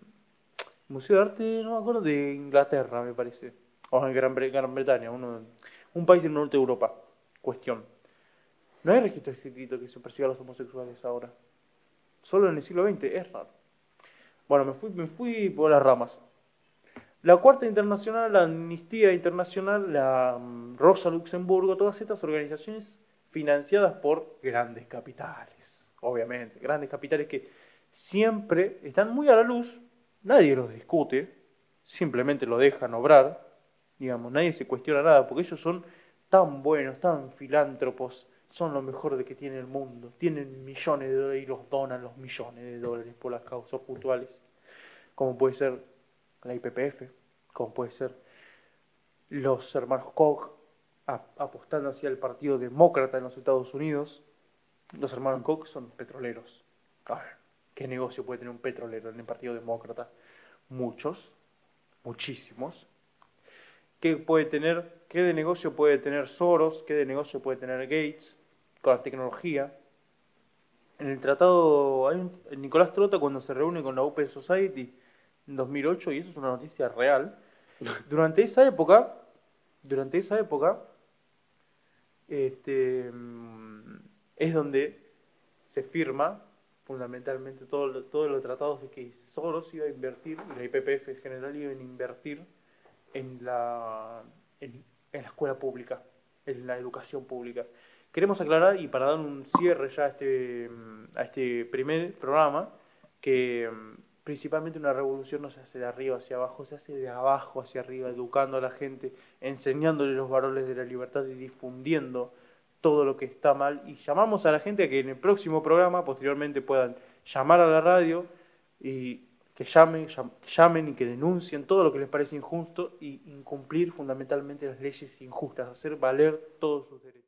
Museo de Arte, no me acuerdo, de Inglaterra, me parece. O en Gran, Gran Bretaña, uno, un país del norte de Europa. Cuestión. No hay registro escrito que se persiga a los homosexuales ahora. Solo en el siglo XX, es raro. Bueno, me fui, me fui por las ramas. La Cuarta Internacional, la Amnistía Internacional, la mm, Rosa Luxemburgo, todas estas organizaciones financiadas por grandes capitales, obviamente, grandes capitales que siempre están muy a la luz, nadie los discute, simplemente lo dejan obrar, digamos, nadie se cuestiona nada, porque ellos son tan buenos, tan filántropos, son lo mejor de que tiene el mundo, tienen millones de dólares y los donan los millones de dólares por las causas puntuales, como puede ser la IPPF, como puede ser los hermanos Koch apostando hacia el Partido Demócrata en los Estados Unidos. Los hermanos Koch son petroleros. A ver, ¿qué negocio puede tener un petrolero en el Partido Demócrata? Muchos, muchísimos. ¿Qué puede tener, qué de negocio puede tener Soros? ¿Qué de negocio puede tener Gates con la tecnología? En el tratado, hay Nicolás Trota cuando se reúne con la Open Society en 2008, y eso es una noticia real, durante esa época, durante esa época, este, mm, es donde se firma fundamentalmente todo todos los tratados de que Soros iba a invertir, y la IPPF en general iba a invertir en la, en, la escuela pública, en la educación pública. Queremos aclarar, y para dar un cierre ya a este, mm, a este primer programa, que mm, principalmente una revolución no se hace de arriba hacia abajo, se hace de abajo hacia arriba, educando a la gente, enseñándole los valores de la libertad y difundiendo todo lo que está mal. Y llamamos a la gente a que en el próximo programa, posteriormente, puedan llamar a la radio y que llamen, llamen y que denuncien todo lo que les parece injusto y incumplir fundamentalmente las leyes injustas, hacer valer todos sus derechos.